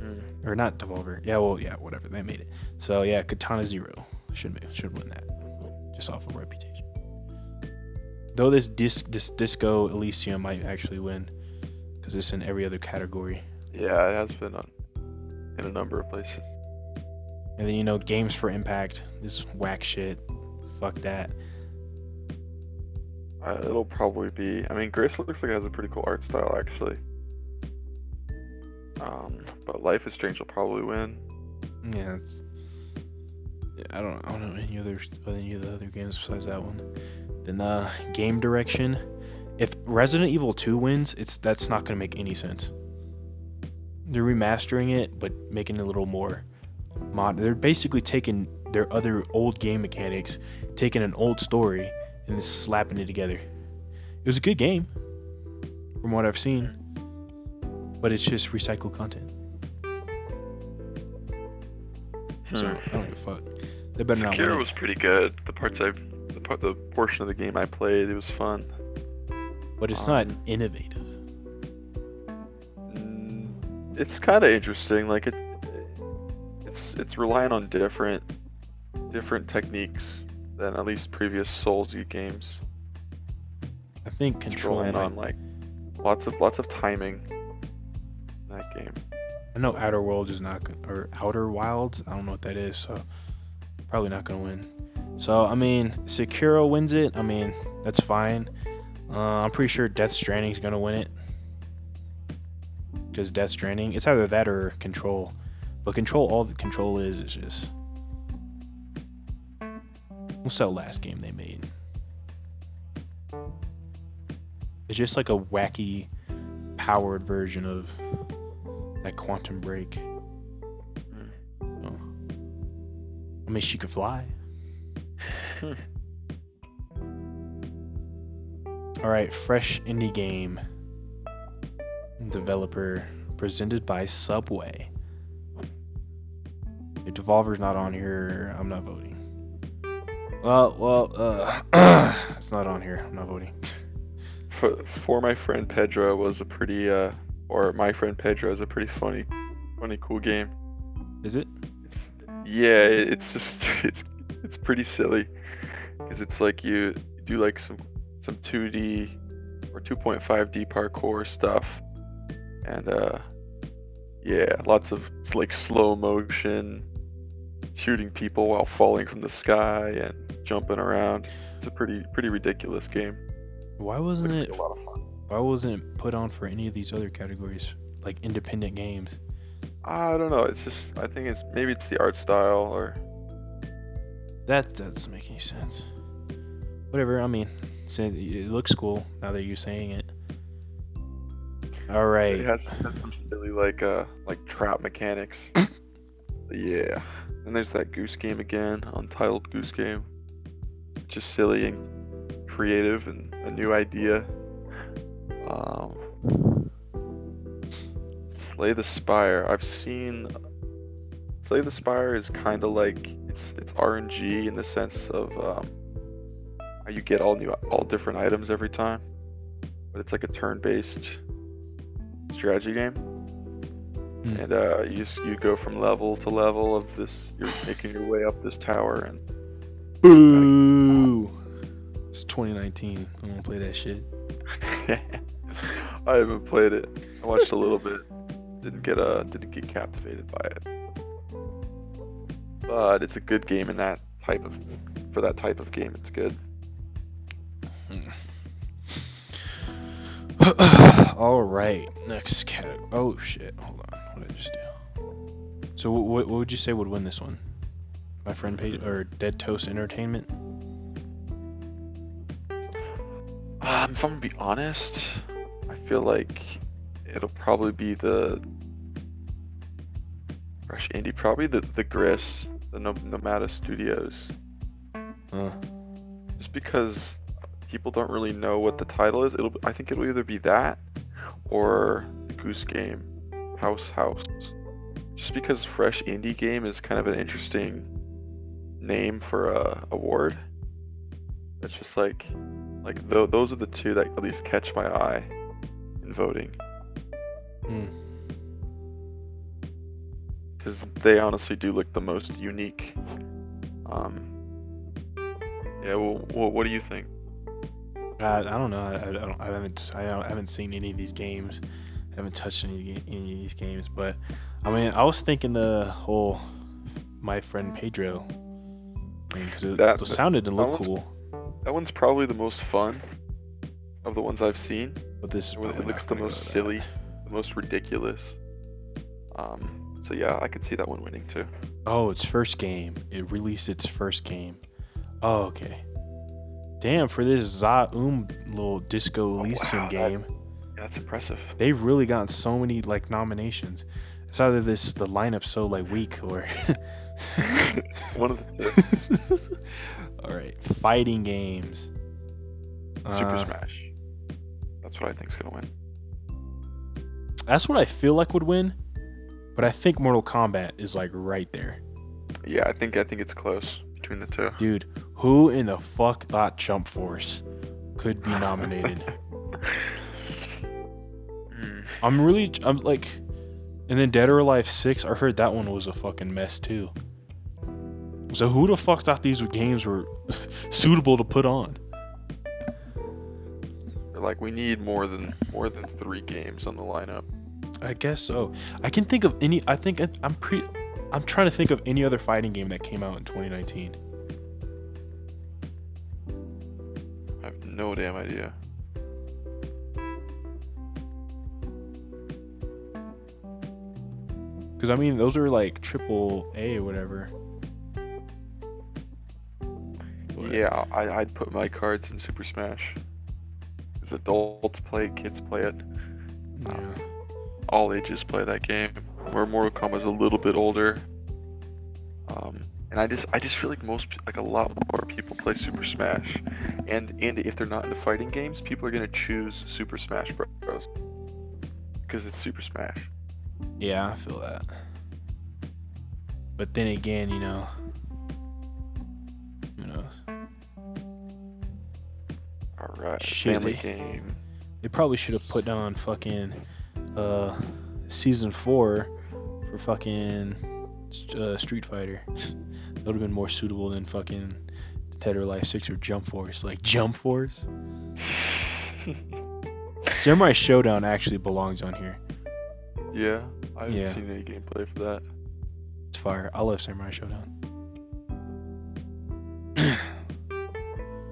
Mm. or not Devolver. Yeah, well, yeah, whatever. They made it. So yeah, Katana Zero should be, should win that, just off of reputation. Though this disc this Disco Elysium might actually win, because it's in every other category. Yeah, it has been on in a number of places. And then you know, Games for Impact, this whack shit. Fuck that. Uh, it'll probably be. I mean, Grace looks like it has a pretty cool art style, actually. Um, but Life is Strange will probably win. Yeah, it's. I don't. I don't know any other any of the other games besides that one. Then uh, game direction. If Resident Evil 2 wins, it's that's not gonna make any sense. They're remastering it, but making it a little more mod. They're basically taking their other old game mechanics, taking an old story, and slapping it together. It was a good game, from what I've seen, but it's just recycled content. So Hmm. I don't give a fuck. They better not Sekiro was pretty good. The parts I, the part, the portion of the game I played, it was fun. but it's not um, innovative. Mm, It's kind of interesting. Like it, it's it's relying on different, different techniques than at least previous Soulsy games. I think It's control. relying might- on like lots of lots of timing. in That game. I know Outer Worlds is not, or Outer Wilds. I don't know what that is, so probably not gonna win. So I mean, Sekiro wins it. I mean, that's fine. Uh, I'm pretty sure Death Stranding's gonna win it. Because Death Stranding, it's either that or Control. But Control, all the Control is is just. What's that last game they made? It's just like a wacky, powered version of that Quantum Break. Hmm. Oh. I mean, she could fly. All right, fresh indie game. Developer presented by Subway. If Devolver's not on here, I'm not voting. Well, well, uh, it's not on here. I'm not voting. For, for my friend Pedro was a pretty uh, or my friend Pedro is a pretty funny funny cool game. Is it? It's yeah, it- it's just it's it's pretty silly because it's like you do like some some 2D or 2.5D parkour stuff, and uh, yeah, lots of it's like slow motion, shooting people while falling from the sky and jumping around. It's a pretty pretty ridiculous game. Why wasn't like it? a lot of fun. Why wasn't it put on for any of these other categories, like independent games? I don't know. It's just I think it's maybe it's the art style or That doesn't make any sense. Whatever. I mean, it looks cool now that you're saying it. All right. It has, has some silly like uh like trap mechanics. yeah. And there's that goose game again, untitled goose game. Just silly and creative and a new idea. Um, Slay the Spire. I've seen Slay the Spire is kind of like it's it's RNG in the sense of um, how you get all new all different items every time, but it's like a turn-based strategy game. Hmm. And uh, you you go from level to level of this. You're making your way up this tower, and Boo! It's 2019. I'm gonna play that shit. I haven't played it. I watched a little bit. Didn't get uh didn't get captivated by it. But it's a good game in that type of for that type of game. It's good. All right. Next category. Oh shit. Hold on. What did I just do? So what, what would you say would win this one? My friend Pedro Dead Toast Entertainment? Um, if I'm gonna be honest, I feel like it'll probably be the Fresh Indie, probably the the Gris, the Nomada Studios, Uh, just because people don't really know what the title is. It'll I think it'll either be that or the Goose Game, House House. Just because Fresh Indie Game is kind of an interesting name for a award. It's just like like tho- those are the two that at least catch my eye in voting hmm. because they honestly do look the most unique. Um, yeah. Well, well, what do you think? I, I don't know. I, I don't. I haven't. I, don't, I haven't seen any of these games. I haven't touched any any of these games. But I mean, I was thinking the whole my friend Pedro because it, That- sounded and looked cool. That one's probably the most fun of the ones I've seen. But this is It, looks the most that. silly, the most ridiculous. Um, so yeah, I could see that one winning too. Oh, its first game. It released its first game. Oh, okay. Damn, for this Zaum little Disco Elysium wow, that- game, Yeah, that's impressive. they've really gotten so many like nominations. It's either this the lineup so like weak or one of the two. All right, fighting games. Super Uh, Smash. That's what I think's gonna win. That's what I feel like would win, but I think Mortal Kombat is like right there. Yeah, I think I think it's close between the two. Dude, who in the fuck thought Jump Force could be nominated? I'm really, I'm like, and then Dead or Alive 6, I heard that one was a fucking mess too. So who the fuck thought these games were suitable to put on? They're like we need more than more than three games on the lineup. I guess so. I can think of any, I think I'm pre, I'm trying to think of any other fighting game that came out in 2019. No damn idea. Because I mean, those are like triple A or whatever. But- Yeah, I, I'd put my cards in Super Smash. Because adults play, it, kids play it, Yeah. all ages play that game. Where Mortal Kombat is a little bit older. Um, and I just, I just feel like most, like a lot more people play Super Smash. And and if they're not into fighting games, people are gonna choose Super Smash Bros. Because it's Super Smash. Yeah, I feel that. But then again, you know, who knows? All right, Shit, family they- game. They probably should have put on fucking uh season four for fucking uh, Street Fighter. that would have been more suitable than fucking Dead or Alive 6 or Jump Force. Like Jump Force. Samurai Shodown actually belongs on here. yeah, I haven't Yeah. seen any gameplay for that. It's fire. I love Samurai Shodown.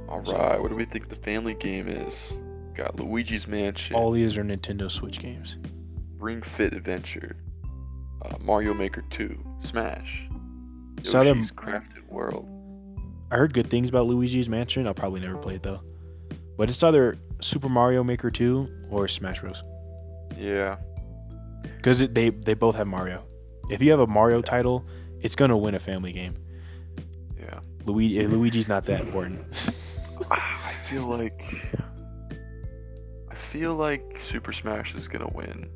All right, what do we think the family game is? Got Luigi's Mansion, All these are Nintendo Switch games. Ring Fit Adventure, uh, Mario Maker 2, Smash, Them- Crafted World. I heard good things about Luigi's Mansion. I'll probably never play it though. But it's either Super Mario Maker 2 or Smash Bros. Yeah, Because they they both have Mario. If you have a Mario title, it's gonna win a family game. yeah. Luigi eh, Luigi's not that important. I feel like I feel like Super Smash is gonna win,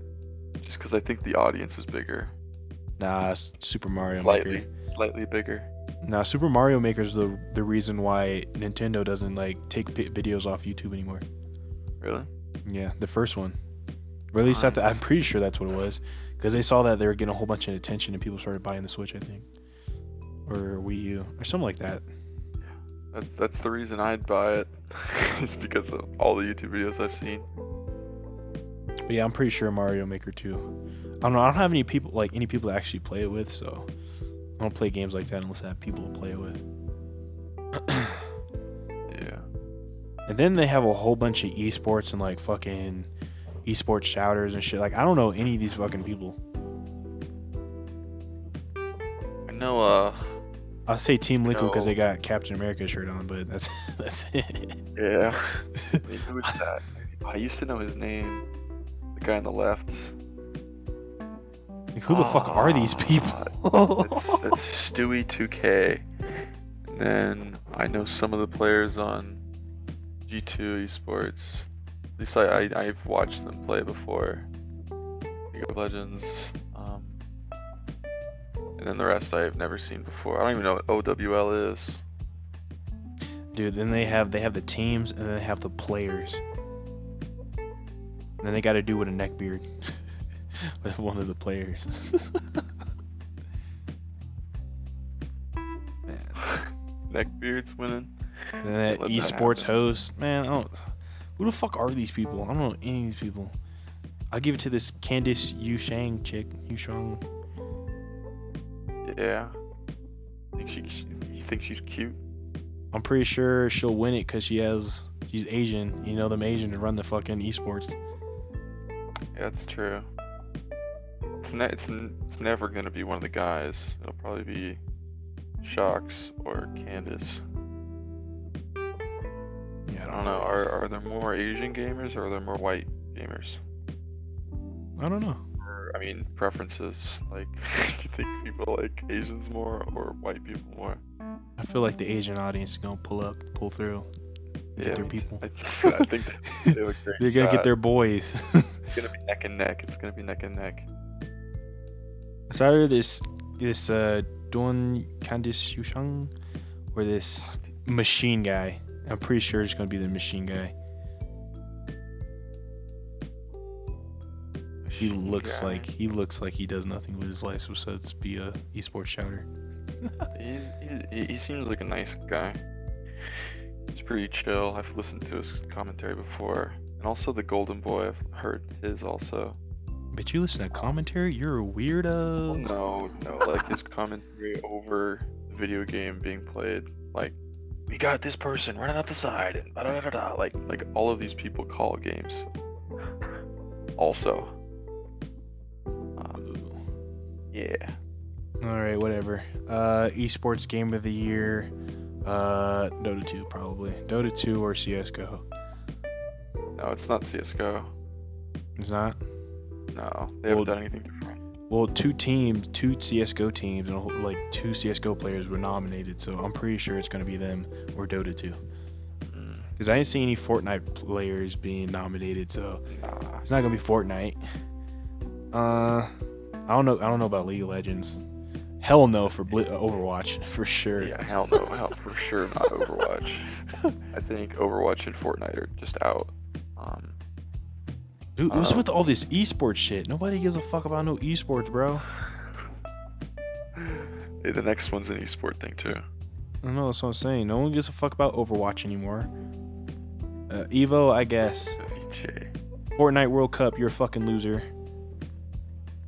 just because I think the audience is bigger, nah, Super Mario slightly, Maker. slightly bigger. Nah, Super Mario Maker is the the reason why Nintendo doesn't like take videos off YouTube anymore. Really? Yeah, the first one. Or at least I th- I'm pretty sure that's what it was. Because they saw that they were getting a whole bunch of attention and people started buying the Switch, I think. Or Wii U. Or something like that. That's that's the reason I'd buy it. it's because of all the YouTube videos I've seen. But yeah, I'm pretty sure Mario Maker 2. I don't know, I don't have any people, like, any people to actually play it with, so. I don't play games like that unless I have people to play it with. Yeah. and then they have a whole bunch of esports and, like, fucking esports shouters and shit. Like, I don't know any of these fucking people. I know. Uh. I'll say Team Liquid because they got Captain America shirt on, but that's that's it. Yeah. I who is that? I used to know his name. The guy on the left. Like, who the fuck are these people? it's, that's Stewie2K. And then I know some of the players on G2 Esports. At least I, I I've watched them play before. League of Legends. Um, and then the rest I've never seen before. I don't even know what OWL is. Dude, then they have they have the teams and then they have the players. And then they got to do with a neckbeard with one of the players. Man. Neckbeard's winning. And then that Let that esports host, man, I don't. Who the fuck are these people? I don't know any of these people. I'll give it to this Candice Yu Shang chick. Yu Shang. Yeah. Think she? You think she's cute? I'm pretty sure she'll win it because she has she's Asian. You know them Asians run the fucking esports. Yeah, that's true. It's it's n- it's never gonna be one of the guys. It'll probably be Sjokz or Candace. Yeah, I don't know. Are are there more Asian gamers or are there more white gamers? I don't know. Or I mean, preferences. Like, do you think people like Asians more or white people more? I feel like the Asian audience is gonna pull up, pull through, and get their people. I, I think they have a great They're gonna get their boys. It's gonna be neck and neck. It's gonna be neck and neck. It's either this this uh Don Candice Yushang or this machine guy. I'm pretty sure it's gonna be the machine guy. He looks guy. like he looks like he does nothing with his life besides be a esports shouter. He, he seems like a nice guy. He's pretty chill. I've listened to his commentary before. And also the Golden Boy, I've heard his also. But you listen to commentary, you're a weirdo. No, no, like his commentary over the video game being played. Like, we got this person running up the side and da da da da. Like, like all of these people call games. Also. Um, yeah. All right, whatever. Uh, esports game of the year. Uh, Dota 2 probably. Dota 2 or CS:GO. No, it's not CS:GO. It's not. No, they haven't Well- done anything different. Well, two teams, two CS:GO teams, and whole- like two CS:GO players were nominated, so I'm pretty sure it's gonna be them or Dota 2. Mm, Because I didn't see any Fortnite players being nominated, so nah. it's not gonna be Fortnite. Uh, I don't know. I don't know about League of Legends. Hell no for Bli- uh, Overwatch for sure. Yeah, hell no, hell for sure not Overwatch. I think Overwatch and Fortnite are just out. Um, Dude, what's Uh, with all this esports shit? Nobody gives a fuck about no esports, bro. Hey, the next one's an esport thing too. I know that's what I'm saying. No one gives a fuck about Overwatch anymore. Uh, Evo, I guess. Fortnite World Cup, you're a fucking loser.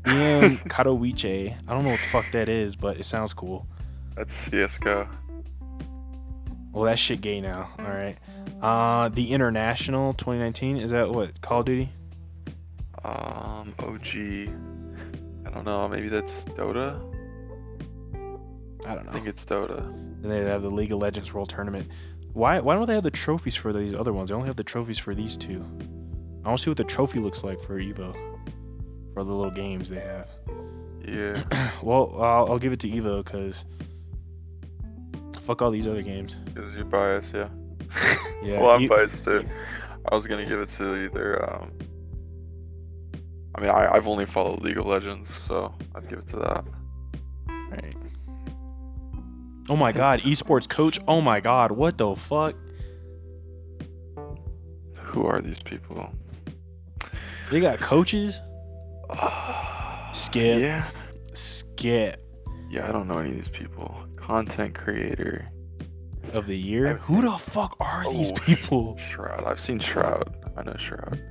EM Katowice. I don't know what the fuck that is, but it sounds cool. That's CS:GO. Well, that shit gay now. All right. Uh, the International 2019 is that what Call of Duty? Um, OG. I don't know. Maybe that's Dota. I don't know. I think it's Dota. And they have the League of Legends World Tournament. Why why don't they have the trophies for these other ones? They only have the trophies for these two. I want to see what the trophy looks like for Evo. For the little games they have. Yeah. well, I'll, I'll give it to Evo because fuck all these other games. Because you're biased, yeah. Yeah, well, I'm you- biased too. I was gonna give it to either. Um, I mean, I, I've only followed League of Legends, so I'd give it to that. Right. Oh my god, esports coach. Oh my god, what the fuck? Who are these people? They got coaches? Skip. Yeah. Skip Yeah, I don't know any of these people. Content creator. of the year. I've Who the fuck are these Oh, people? Shroud. I've seen Shroud. I know Shroud.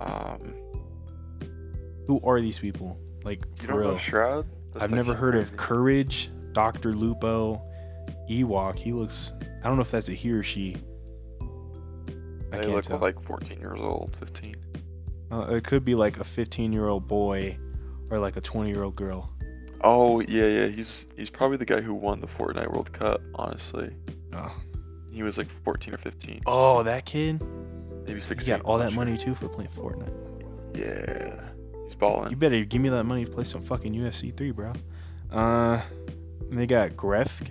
Um, Who are these people? Like you for real. Shroud? That's I've never heard of. Courage, Dr. Lupo, Ewok. He looks. I don't know if that's a he or she. I They can't look tell. like 14 years old, 15. Uh, it could be like a 15 year old boy or like a 20 year old girl. Oh yeah, yeah. He's he's probably the guy who won the Fortnite World Cup. Honestly, Oh, he was like 14 or 15, oh that kid. maybe 16. He got all that not money too for playing Fortnite. Yeah, he's balling. You better give me that money to play some fucking UFC 3, bro. Uh, and they got Grefg.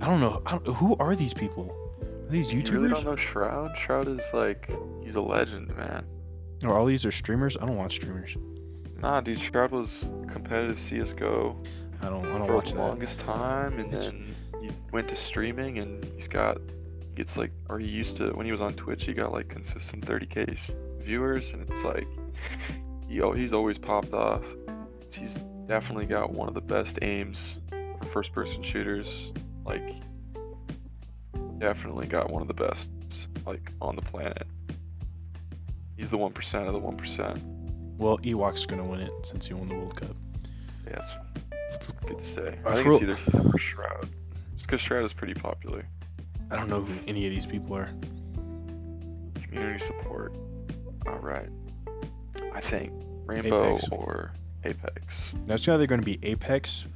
I don't know. I don't, who are these people? Are these You really YouTubers? don't know Shroud? Shroud is like he's a legend, man. Or all these are streamers? I don't watch streamers. Nah, dude, Shroud was competitive CS:GO I don't. I don't for watch the that. longest time, and It's- then he went to streaming, and he's got he gets like, or he used to when he was on Twitch, he got like consistent 30k s- viewers, and it's like he he's always popped off. He's definitely got one of the best aims for first-person shooters. Like, definitely got one of the best like on the planet. He's the one percent of the one percent. Well, Ewok's gonna win it since he won the World Cup. Yeah, it's good to say. I I think it's either him or Shroud. Just because Shroud is pretty popular. I don't know who any of these people are. Community support. Alright. I think Rainbow Apex. or Apex. That's either going to be Apex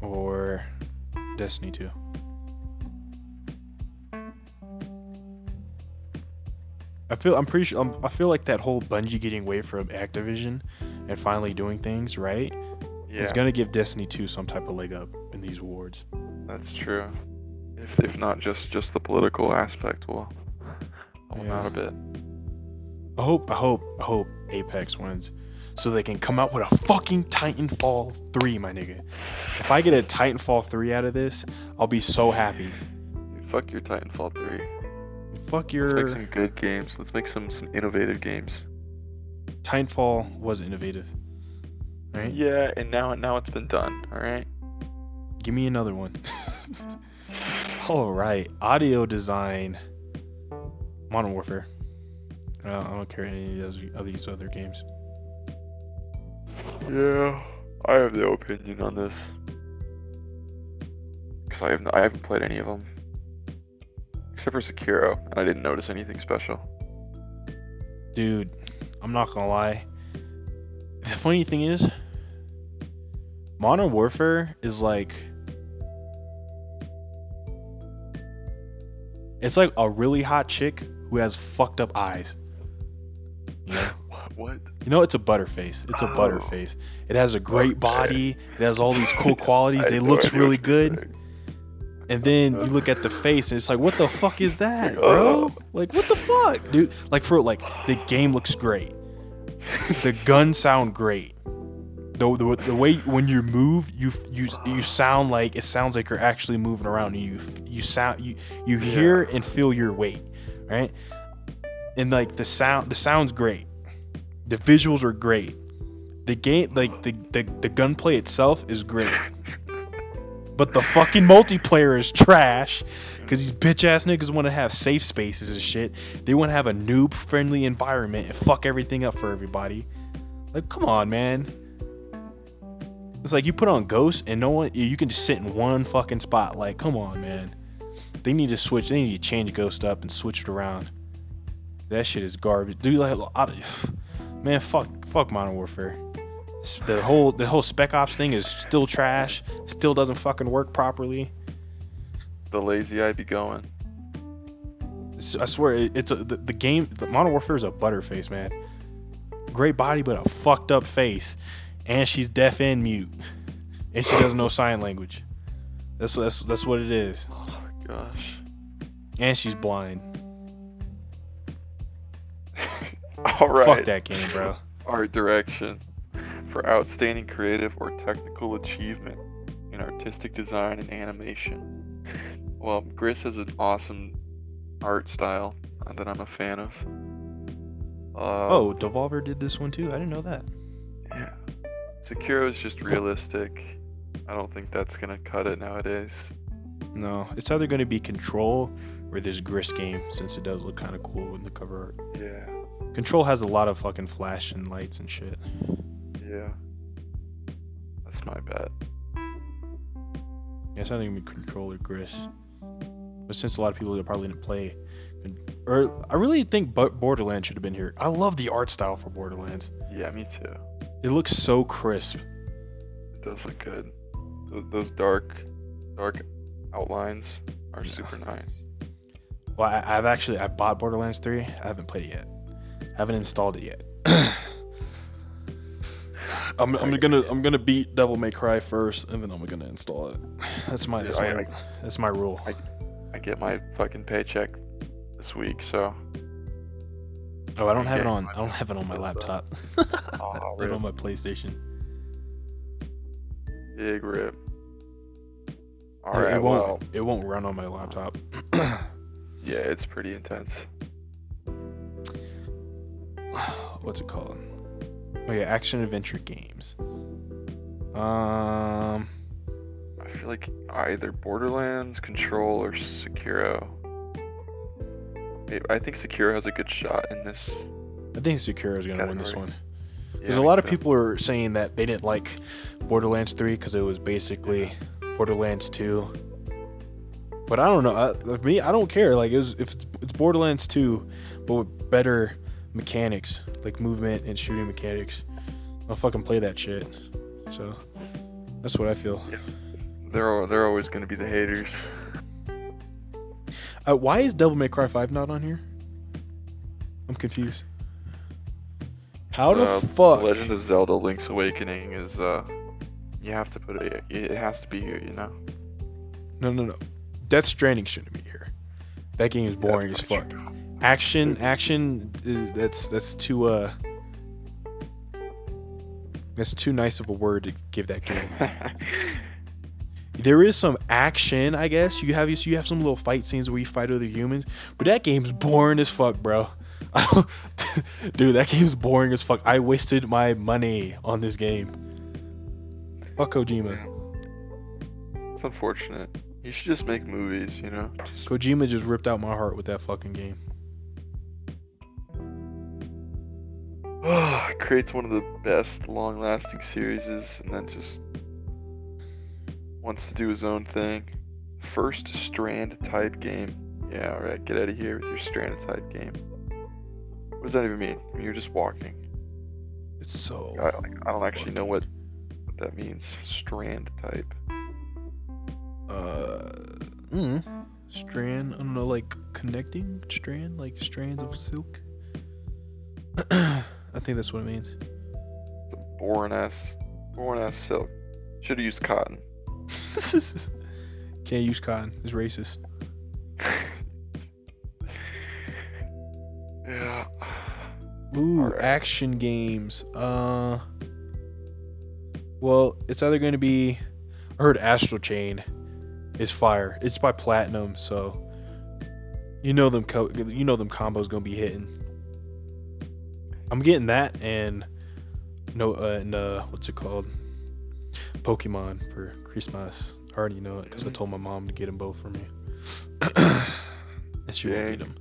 or Destiny 2. I feel I'm pretty sure I'm, I feel like that whole Bungie getting away from Activision and finally doing things right Yeah, is going to give Destiny 2 some type of leg up in these awards. that's true. If, if not just just the political aspect will help out a bit. I hope I hope I hope Apex wins so they can come out with a fucking Titanfall 3, my nigga. If I get a Titanfall 3 out of this, I'll be so happy. Fuck your Titanfall 3. Fuck your. Let's make some good games. Let's make some some innovative games. Titanfall was innovative. Right? Yeah, and now it now it's been done. All right. Give me another one. All right, audio design, Modern Warfare. I don't care any of these other games. Yeah, I have no opinion on this. Cause I have no, I haven't played any of them, except for Sekiro, and I didn't notice anything special. Dude, I'm not gonna lie. The funny thing is, Modern Warfare is like. It's like a really hot chick who has fucked up eyes. You know? What? What? You know, it's a butterface. It's a Oh. butterface. It has a great Okay. body. It has all these cool qualities. It looks really what you were good. And then you look at the face, and it's like, what the fuck is that, bro? oh. Like, what the fuck, dude? Like, for like, the game looks great. The guns sound great. The, the, the way when you move, you you you sound like it sounds like you're actually moving around. And you you sound you you hear Yeah. and feel your weight, right? And like the sound, the sound's great. The visuals are great. The game, like the the, the gunplay itself is great, but the fucking multiplayer is trash. Cause these bitch ass niggas want to have safe spaces and shit. They want to have a noob friendly environment and fuck everything up for everybody. Like, come on, man. It's like you put on Ghost and no one, you can just sit in one fucking spot. Like, come on, man. They need to switch. They need to change Ghost up and switch it around. That shit is garbage. Dude, like, I, man, fuck, fuck Modern Warfare. The whole the whole Spec Ops thing is still trash. Still doesn't fucking work properly. The lazy eye be going. I swear, it- it's a, the, the game. The Modern Warfare is a butterface, man. Great body, but a fucked up face, and she's deaf and mute, and she doesn't know sign language. That's that's that's what it is. Oh my gosh. And she's blind. All right. Fuck that game, bro. Art direction for outstanding creative or technical achievement in artistic design and animation. Well, Gris has an awesome art style that I'm a fan of. Uh, Oh, Devolver did this one too. I didn't know that. yeah. Sekiro is just realistic. I don't think that's gonna cut it nowadays. No, it's either going to be Control or this Gris game, since it does look kind of cool in the cover art. Yeah. Control has a lot of fucking flash and lights and shit. Yeah. That's my bet. Yeah, it's gonna be Control or Gris. But since a lot of people are probably didn't play, or I really think Borderlands should have been here. I love the art style for Borderlands. Yeah, me too. It looks so crisp. It does look good. Those, dark, dark outlines are Yeah. super nice. Well, I, I've actually I bought Borderlands 3. I haven't played it yet. I haven't installed it yet. I'm, I'm gonna I'm gonna beat Devil May Cry first, and then I'm gonna install it. That's my that's I- my, I- that's my rule. I get my fucking paycheck this week, so Oh, I don't have it on. I don't have it on my laptop. Oh, it on my PlayStation. big rip. It- All right, it won't well, it won't run on my laptop. yeah, it's pretty intense. What's it called? Oh yeah, action adventure games. Um, I feel like either Borderlands, Control, or Sekiro. I think Sekiro has a good shot in this. I think Sekiro is gonna win this one. Yeah, Because a lot of too. people are saying that they didn't like Borderlands 3 because it was basically Borderlands 2. But I don't know. I, me, I don't care. Like, it was, if it's, it's Borderlands 2, but with better mechanics, like movement and shooting mechanics, I'll fucking play that shit. So that's what I feel. They're al- they're always gonna be the haters. Uh, why is Devil May Cry 5 not on here? I'm confused. How the Uh, fuck? Legend of Zelda: Link's Awakening is uh, you have to put it. It has to be here, you know. No, no, no. Death Stranding shouldn't be here. That game is boring as fuck. Action, action, is, that's that's too uh, that's too nice of a word to give that game. There is some action, I guess. You have you have some little fight scenes where you fight other humans, but that game's boring as fuck, bro. Dude, that game's boring as fuck. I wasted my money on this game. Fuck Kojima. It's unfortunate. You should just make movies, you know. Just- Kojima just ripped out my heart with that fucking game. creates one of the best long-lasting series, and then just wants to do his own thing. First strand type game. Yeah, alright, get out of here with your strand type game. What does that even mean? I mean, you're just walking. It's so. I, I don't actually know what, what that means. Strand type. uh mm, strand i don't know like connecting strand like strands of silk i think that's what it means It's a boring ass, boring ass silk. Should have used cotton. can't use cotton it's racist yeah. ooh Alright. action games uh well it's either going to be i heard astral chain is fire it's by platinum so you know them co- you know them combos gonna be hitting i'm getting that and no, uh, and uh, what's it called? Pokemon for Christmas. I already know it because I Mhm. told my mom to get them both for me. and she won't get them.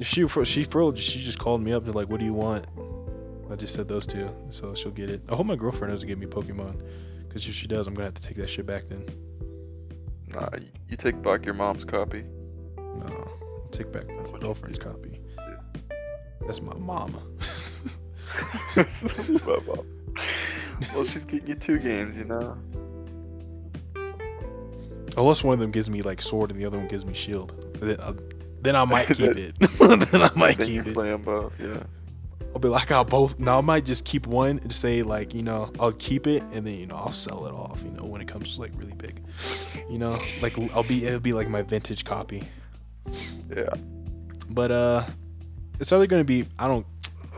She she for she just called me up and like, what do you want? I just said those two, so she'll get it. I hope my girlfriend doesn't get me Pokemon, because if she does, I'm gonna have to take that shit back then. Nah, you take back your mom's copy. No, I'll take back my girlfriend's copy. That's my mama. My mom. well, she's getting you two games, you know. Unless one of them gives me like sword and the other one gives me shield, then I, then I might keep it. then I might then keep it. play 'em both, yeah. I'll be like, I'll both. Now I might just keep one and say like, you know, I'll keep it and then you know I'll sell it off. You know, when it comes to like really big. You know, like I'll be it'll be like my vintage copy. Yeah. But uh, it's either gonna be I don't.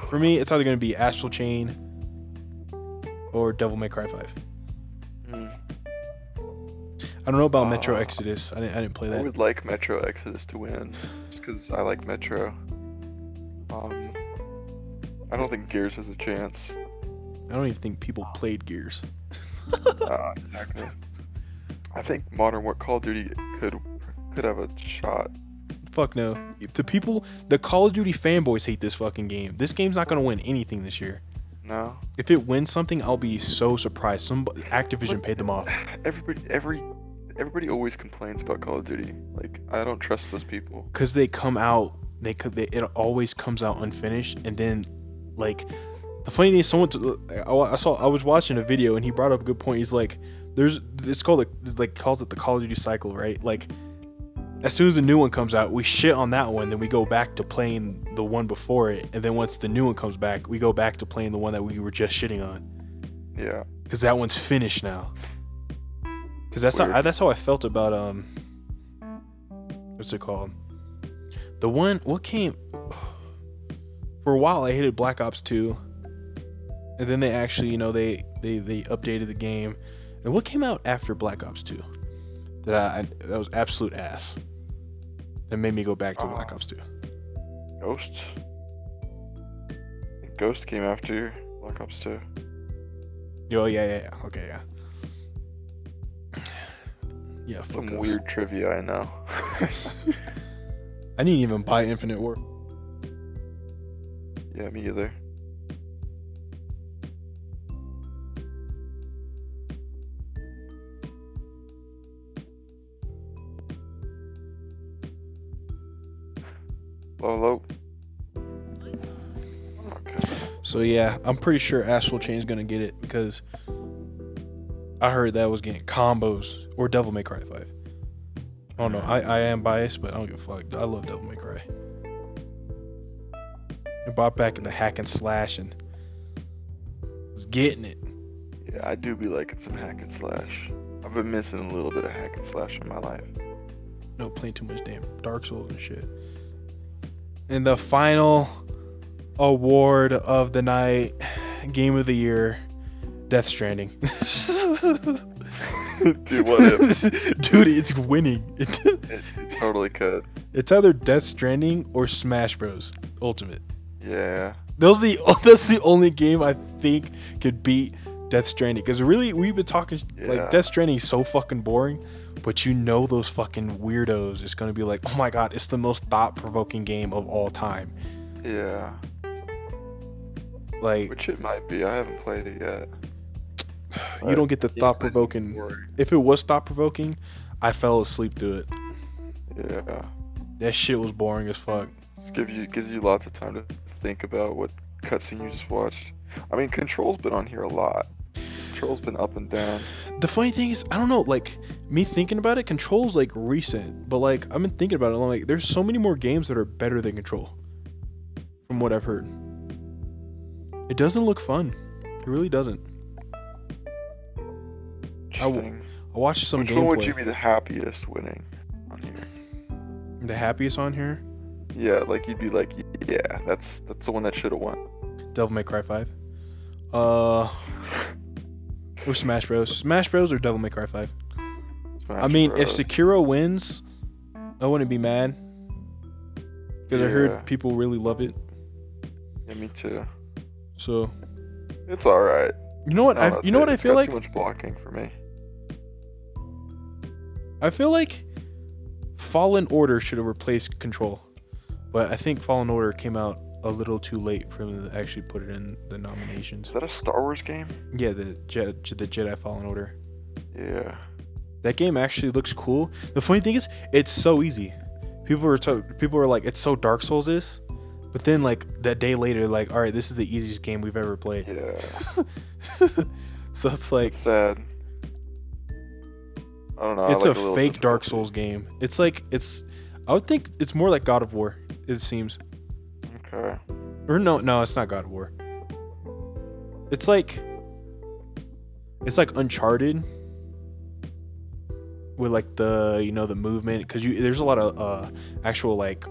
For me, it's either gonna be Astral Chain or Devil May Cry Five. Mm. I don't know about Metro Uh, Exodus. I didn't, I didn't play that. I would like Metro Exodus to win, just because I like Metro. Um, I don't think Gears has a chance. I don't even think people played Gears. Uh, exactly. I think Modern War Call of Duty could could have a shot. Fuck no. If The people, the Call of Duty fanboys hate this fucking game. This game's not gonna win anything this year. No. If it wins something, I'll be so surprised. Some Activision But- paid them off. Everybody, every, everybody always complains about Call of Duty. Like, I don't trust those people. Cause they come out, they could, they, it always comes out unfinished, and then, like, the funny thing is, someone, I I saw, I was watching a video, and he brought up a good point. He's like, there's, it's called the, like, calls it the Call of Duty cycle, right? Like, as soon as the new one comes out, we shit on that one, then we go back to playing the one before it, and then once the new one comes back, we go back to playing the one that we were just shitting on, Yeah. cause that one's finished now. Cause that's how, I, that's how I felt about um, what's it called? The one what came for a while I hated Black Ops 2. And then they actually, you know, they they they updated the game. And what came out after Black Ops 2? That I, that was absolute ass. That made me go back to Black Uh, Ops 2. Ghost. Ghost came after Black Ops 2. Oh yeah, yeah, yeah. Okay, yeah. Yeah, fuck Some weird trivia, I know. I didn't even buy Infinite War. yeah, me either. So yeah, I'm pretty sure Astral Chain's gonna get it because I heard that was getting combos or Devil May Cry 5. I don't know. I, I am biased, but I don't give a fuck. I love Devil May Cry. I bought back in the hack and slash and was getting it. Yeah, I do be liking some hack and slash. I've been missing a little bit of hack and slash in my life. No, playing too much damn Dark Souls and shit. And the final award of the night, game of the year, Death Stranding. Dude, what if? Dude, it's winning. It, totally could. it's either Death Stranding or Smash Bros. Ultimate. Yeah. Those are the that's the only game I think could beat Death Stranding. Because really, we've been talking Yeah. like Death Stranding is so fucking boring, but you know those fucking weirdos is gonna be like, oh my god, it's the most thought-provoking game of all time. Yeah. Like Which it might be. I haven't played it yet. you don't get the thought-provoking. If it was thought-provoking, I fell asleep to it. Yeah. That shit was boring as fuck. Just give you gives you lots of time to think about what cutscene you just watched. I mean, Control's been on here a lot. Control's been up and down. The funny thing is, I don't know, like me thinking about it, Control's like recent, but like I've been thinking about it. I'm like, there's so many more games that are better than Control, from what I've heard. It doesn't look fun. It really doesn't. Interesting. I watched some Which one would you be the happiest winning on here? The happiest on here, Yeah, like you'd be like, yeah, that's that's the one that should have won. Devil May Cry 5. Uh, or Smash Bros. Smash Bros. or Devil May Cry 5. Smash I mean, if Bros. Sekiro wins, I wouldn't be mad. Because I heard people really love it. Yeah, me too. So, It's all right. You know what? No, I, you know it. what I feel like? Too much blocking for me. I feel like Fallen Order should have replaced Control, but I think Fallen Order came out a little too late for them to actually put it in the nominations. Is that a Star Wars game? Yeah, the Je- the Jedi Fallen Order. Yeah. That game actually looks cool. The funny thing is, it's so easy. People were so, people were like, it's so Dark Souls is, but then like that day later, like, all right, this is the easiest game we've ever played. Yeah. so it's like Sad. I don't know. It's like a little fake Dark. Souls game. It's like it's I would think it's more like God of War. It seems. Okay. Or no, no, it's not God of War. It's like it's like Uncharted with like the you know the movement because you there's a lot of uh actual like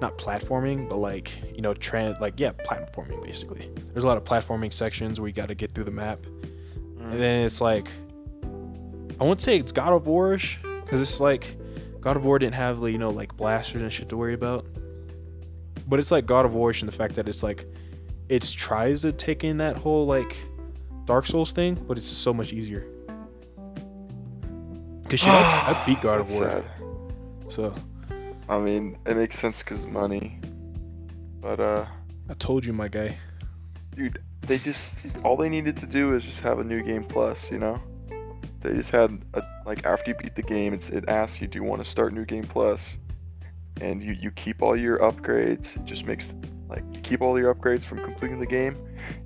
not platforming but like you know trend like yeah platforming basically there's a lot of platforming sections where you got to get through the map Mm. and then it's like I won't say it's God of War-ish because it's like God of War didn't have you know like blasters and shit to worry about, but it's like God of War-ish in the fact that it's like it tries to take in that whole like Dark Souls thing, but it's so much easier. Cause shit, I, I beat God of War, sad. so I mean, it makes sense because money. But uh, I told you, my guy. dude, they just all they needed to do is just have a new game plus, you know. They just had a like after you beat the game, it's, it asks you, do you want to start new game plus? and you you keep all your upgrades. It just makes like you keep all your upgrades from completing the game.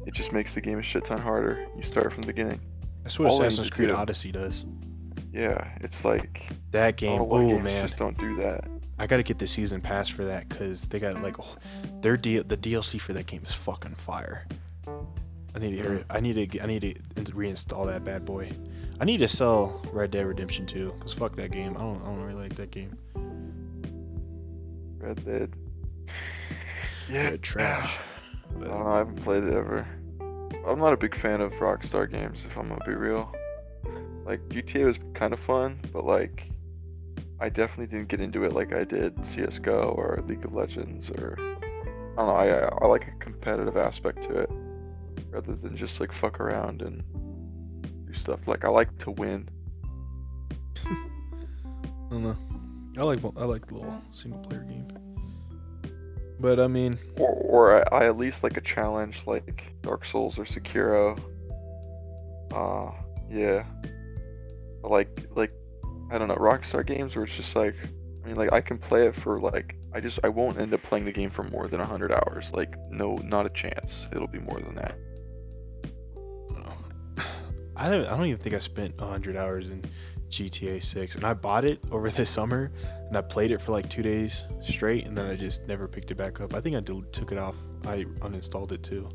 It just makes the game a shit ton harder. You start from the beginning. That's what All Assassin's Creed do- Odyssey does. Yeah, it's like That game, don't know why oh man, just don't do that. I gotta get the season pass for that because they got like oh, their D- the DLC for that game is fucking fire. I need to hear I need to I need to reinstall that bad boy. I need to sell Red Dead Redemption 2 because fuck that game. I don't I don't really like that game. Red Dead. Yeah, Yeah, trash. I But don't know. I haven't played it ever. I'm not a big fan of Rockstar games, if I'm gonna be real. Like GTA was kind of fun, but like, I definitely didn't get into it like I did CS:GO or League of Legends or I don't know. I I like a competitive aspect to it rather than just like fuck around and do stuff. Like I like to win. I don't know. I like I like little single player game. But I mean, Or, or I, I at least like a challenge like Dark Souls or Sekiro. Uh, yeah. Like, like, I don't know, Rockstar games where it's just like, I mean, like, I can play it for like, I just, I won't end up playing the game for more than 100 hours. Like, no, not a chance. It'll be more than that. I don't. I don't even think I spent 100 hours in GTA 6 and I bought it over the summer and I played it for like 2 days straight and then I just never picked it back up. I think I del- took it off. I uninstalled it too.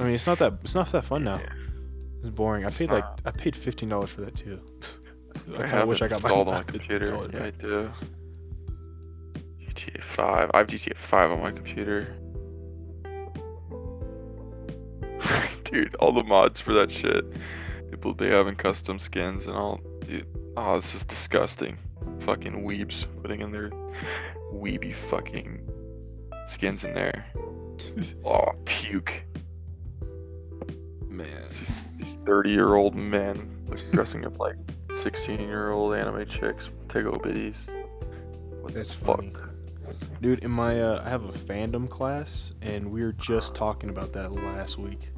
I mean, it's not that it's not that fun now. Yeah. It's boring. I paid like. I paid $15 for that too. I kind of wish I got my on computer. $15 Yeah, I do. GTA 5. I have GTA 5 on my computer. Dude, all the mods for that shit. People be having custom skins and all. Dude, oh, this is disgusting. Fucking weebs putting in their weeby fucking skins in there. Oh, puke. Man. These, these 30 year old men like, dressing up like 16 year old anime chicks, Tego biddies. What That's fuck? funny. Dude, in my uh, I have a fandom class, and we were just talking about that last week.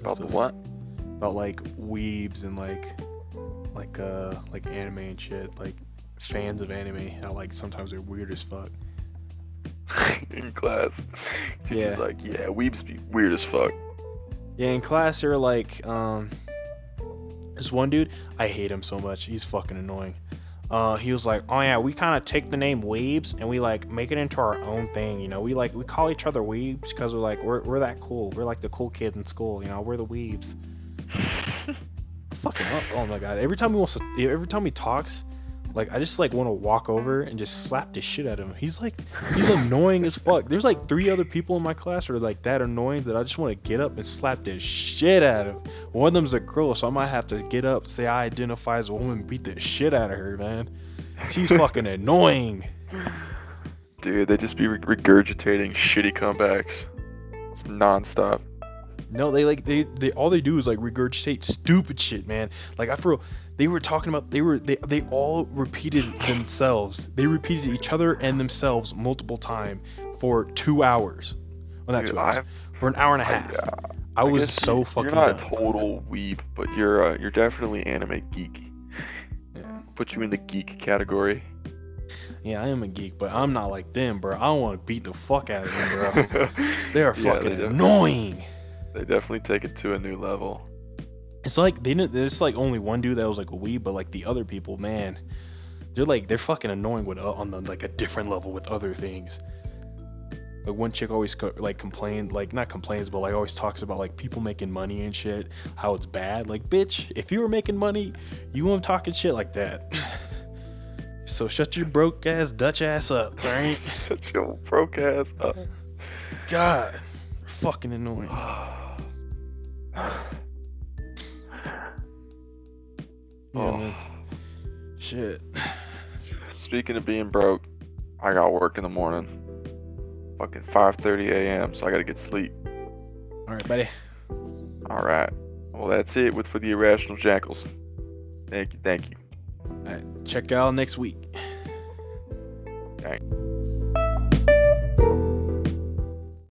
About the Stuff. what? About like weebs and like, like uh, like anime and shit. Like fans of anime, how like sometimes they're weird as fuck. in class. Teacher's Yeah. like, yeah, weebs be weird as fuck. Yeah, in class they're like, um, this one dude, I hate him so much. He's fucking annoying. Uh, he was like, oh yeah, we kind of take the name Weebs and we like make it into our own thing. You know, we like we call each other Weebs because we're like we're we're that cool. We're like the cool kids in school. You know, we're the Weebs. Fucking up. Oh my god. Every time he wants to, every time he talks, like I just like want to walk over and just slap the shit out of him. He's like, he's annoying as fuck. There's like three other people in my class who are like that annoying that I just want to get up and slap the shit out of. One of them's a girl, so I might have to get up, say I identify as a woman, beat the shit out of her, man. She's fucking annoying. Dude, they just be regurgitating shitty comebacks. It's nonstop. No, they like they, they all they do is like regurgitate stupid shit, man. Like I feel they were talking about they were they they all repeated themselves. They repeated each other and themselves multiple times for two hours. Well, not Dude, two hours. I- For an hour and a half. uh, I, was guess so you- fucking You're not done. a total weeb, but you're uh, you're definitely anime geek. Yeah. Put you in the geek category. Yeah, I am a geek, but I'm not like them, bro. I want to beat the fuck out of them, bro. they are Yeah, fucking they annoying. They definitely take it to a new level. It's like they didn't. It's like only one dude that was like a weeb, but like the other people, man, they're like they're fucking annoying with uh, on the like a different level with other things. Like one chick always co- like complained, like not complains, but like always talks about like people making money and shit, how it's bad. Like, bitch, if you were making money, you won't talking shit like that. so shut your broke ass Dutch ass up, alright? Shut your broke ass up. God, fucking annoying. Yeah, Oh. man. Shit. Speaking of being broke, I got work in the morning. Fucking 5:30 a.m. So I gotta get sleep. All right, buddy. All right. Well, that's it with for the irrational jackals. Thank you. Thank you. All right, check out next week. Thank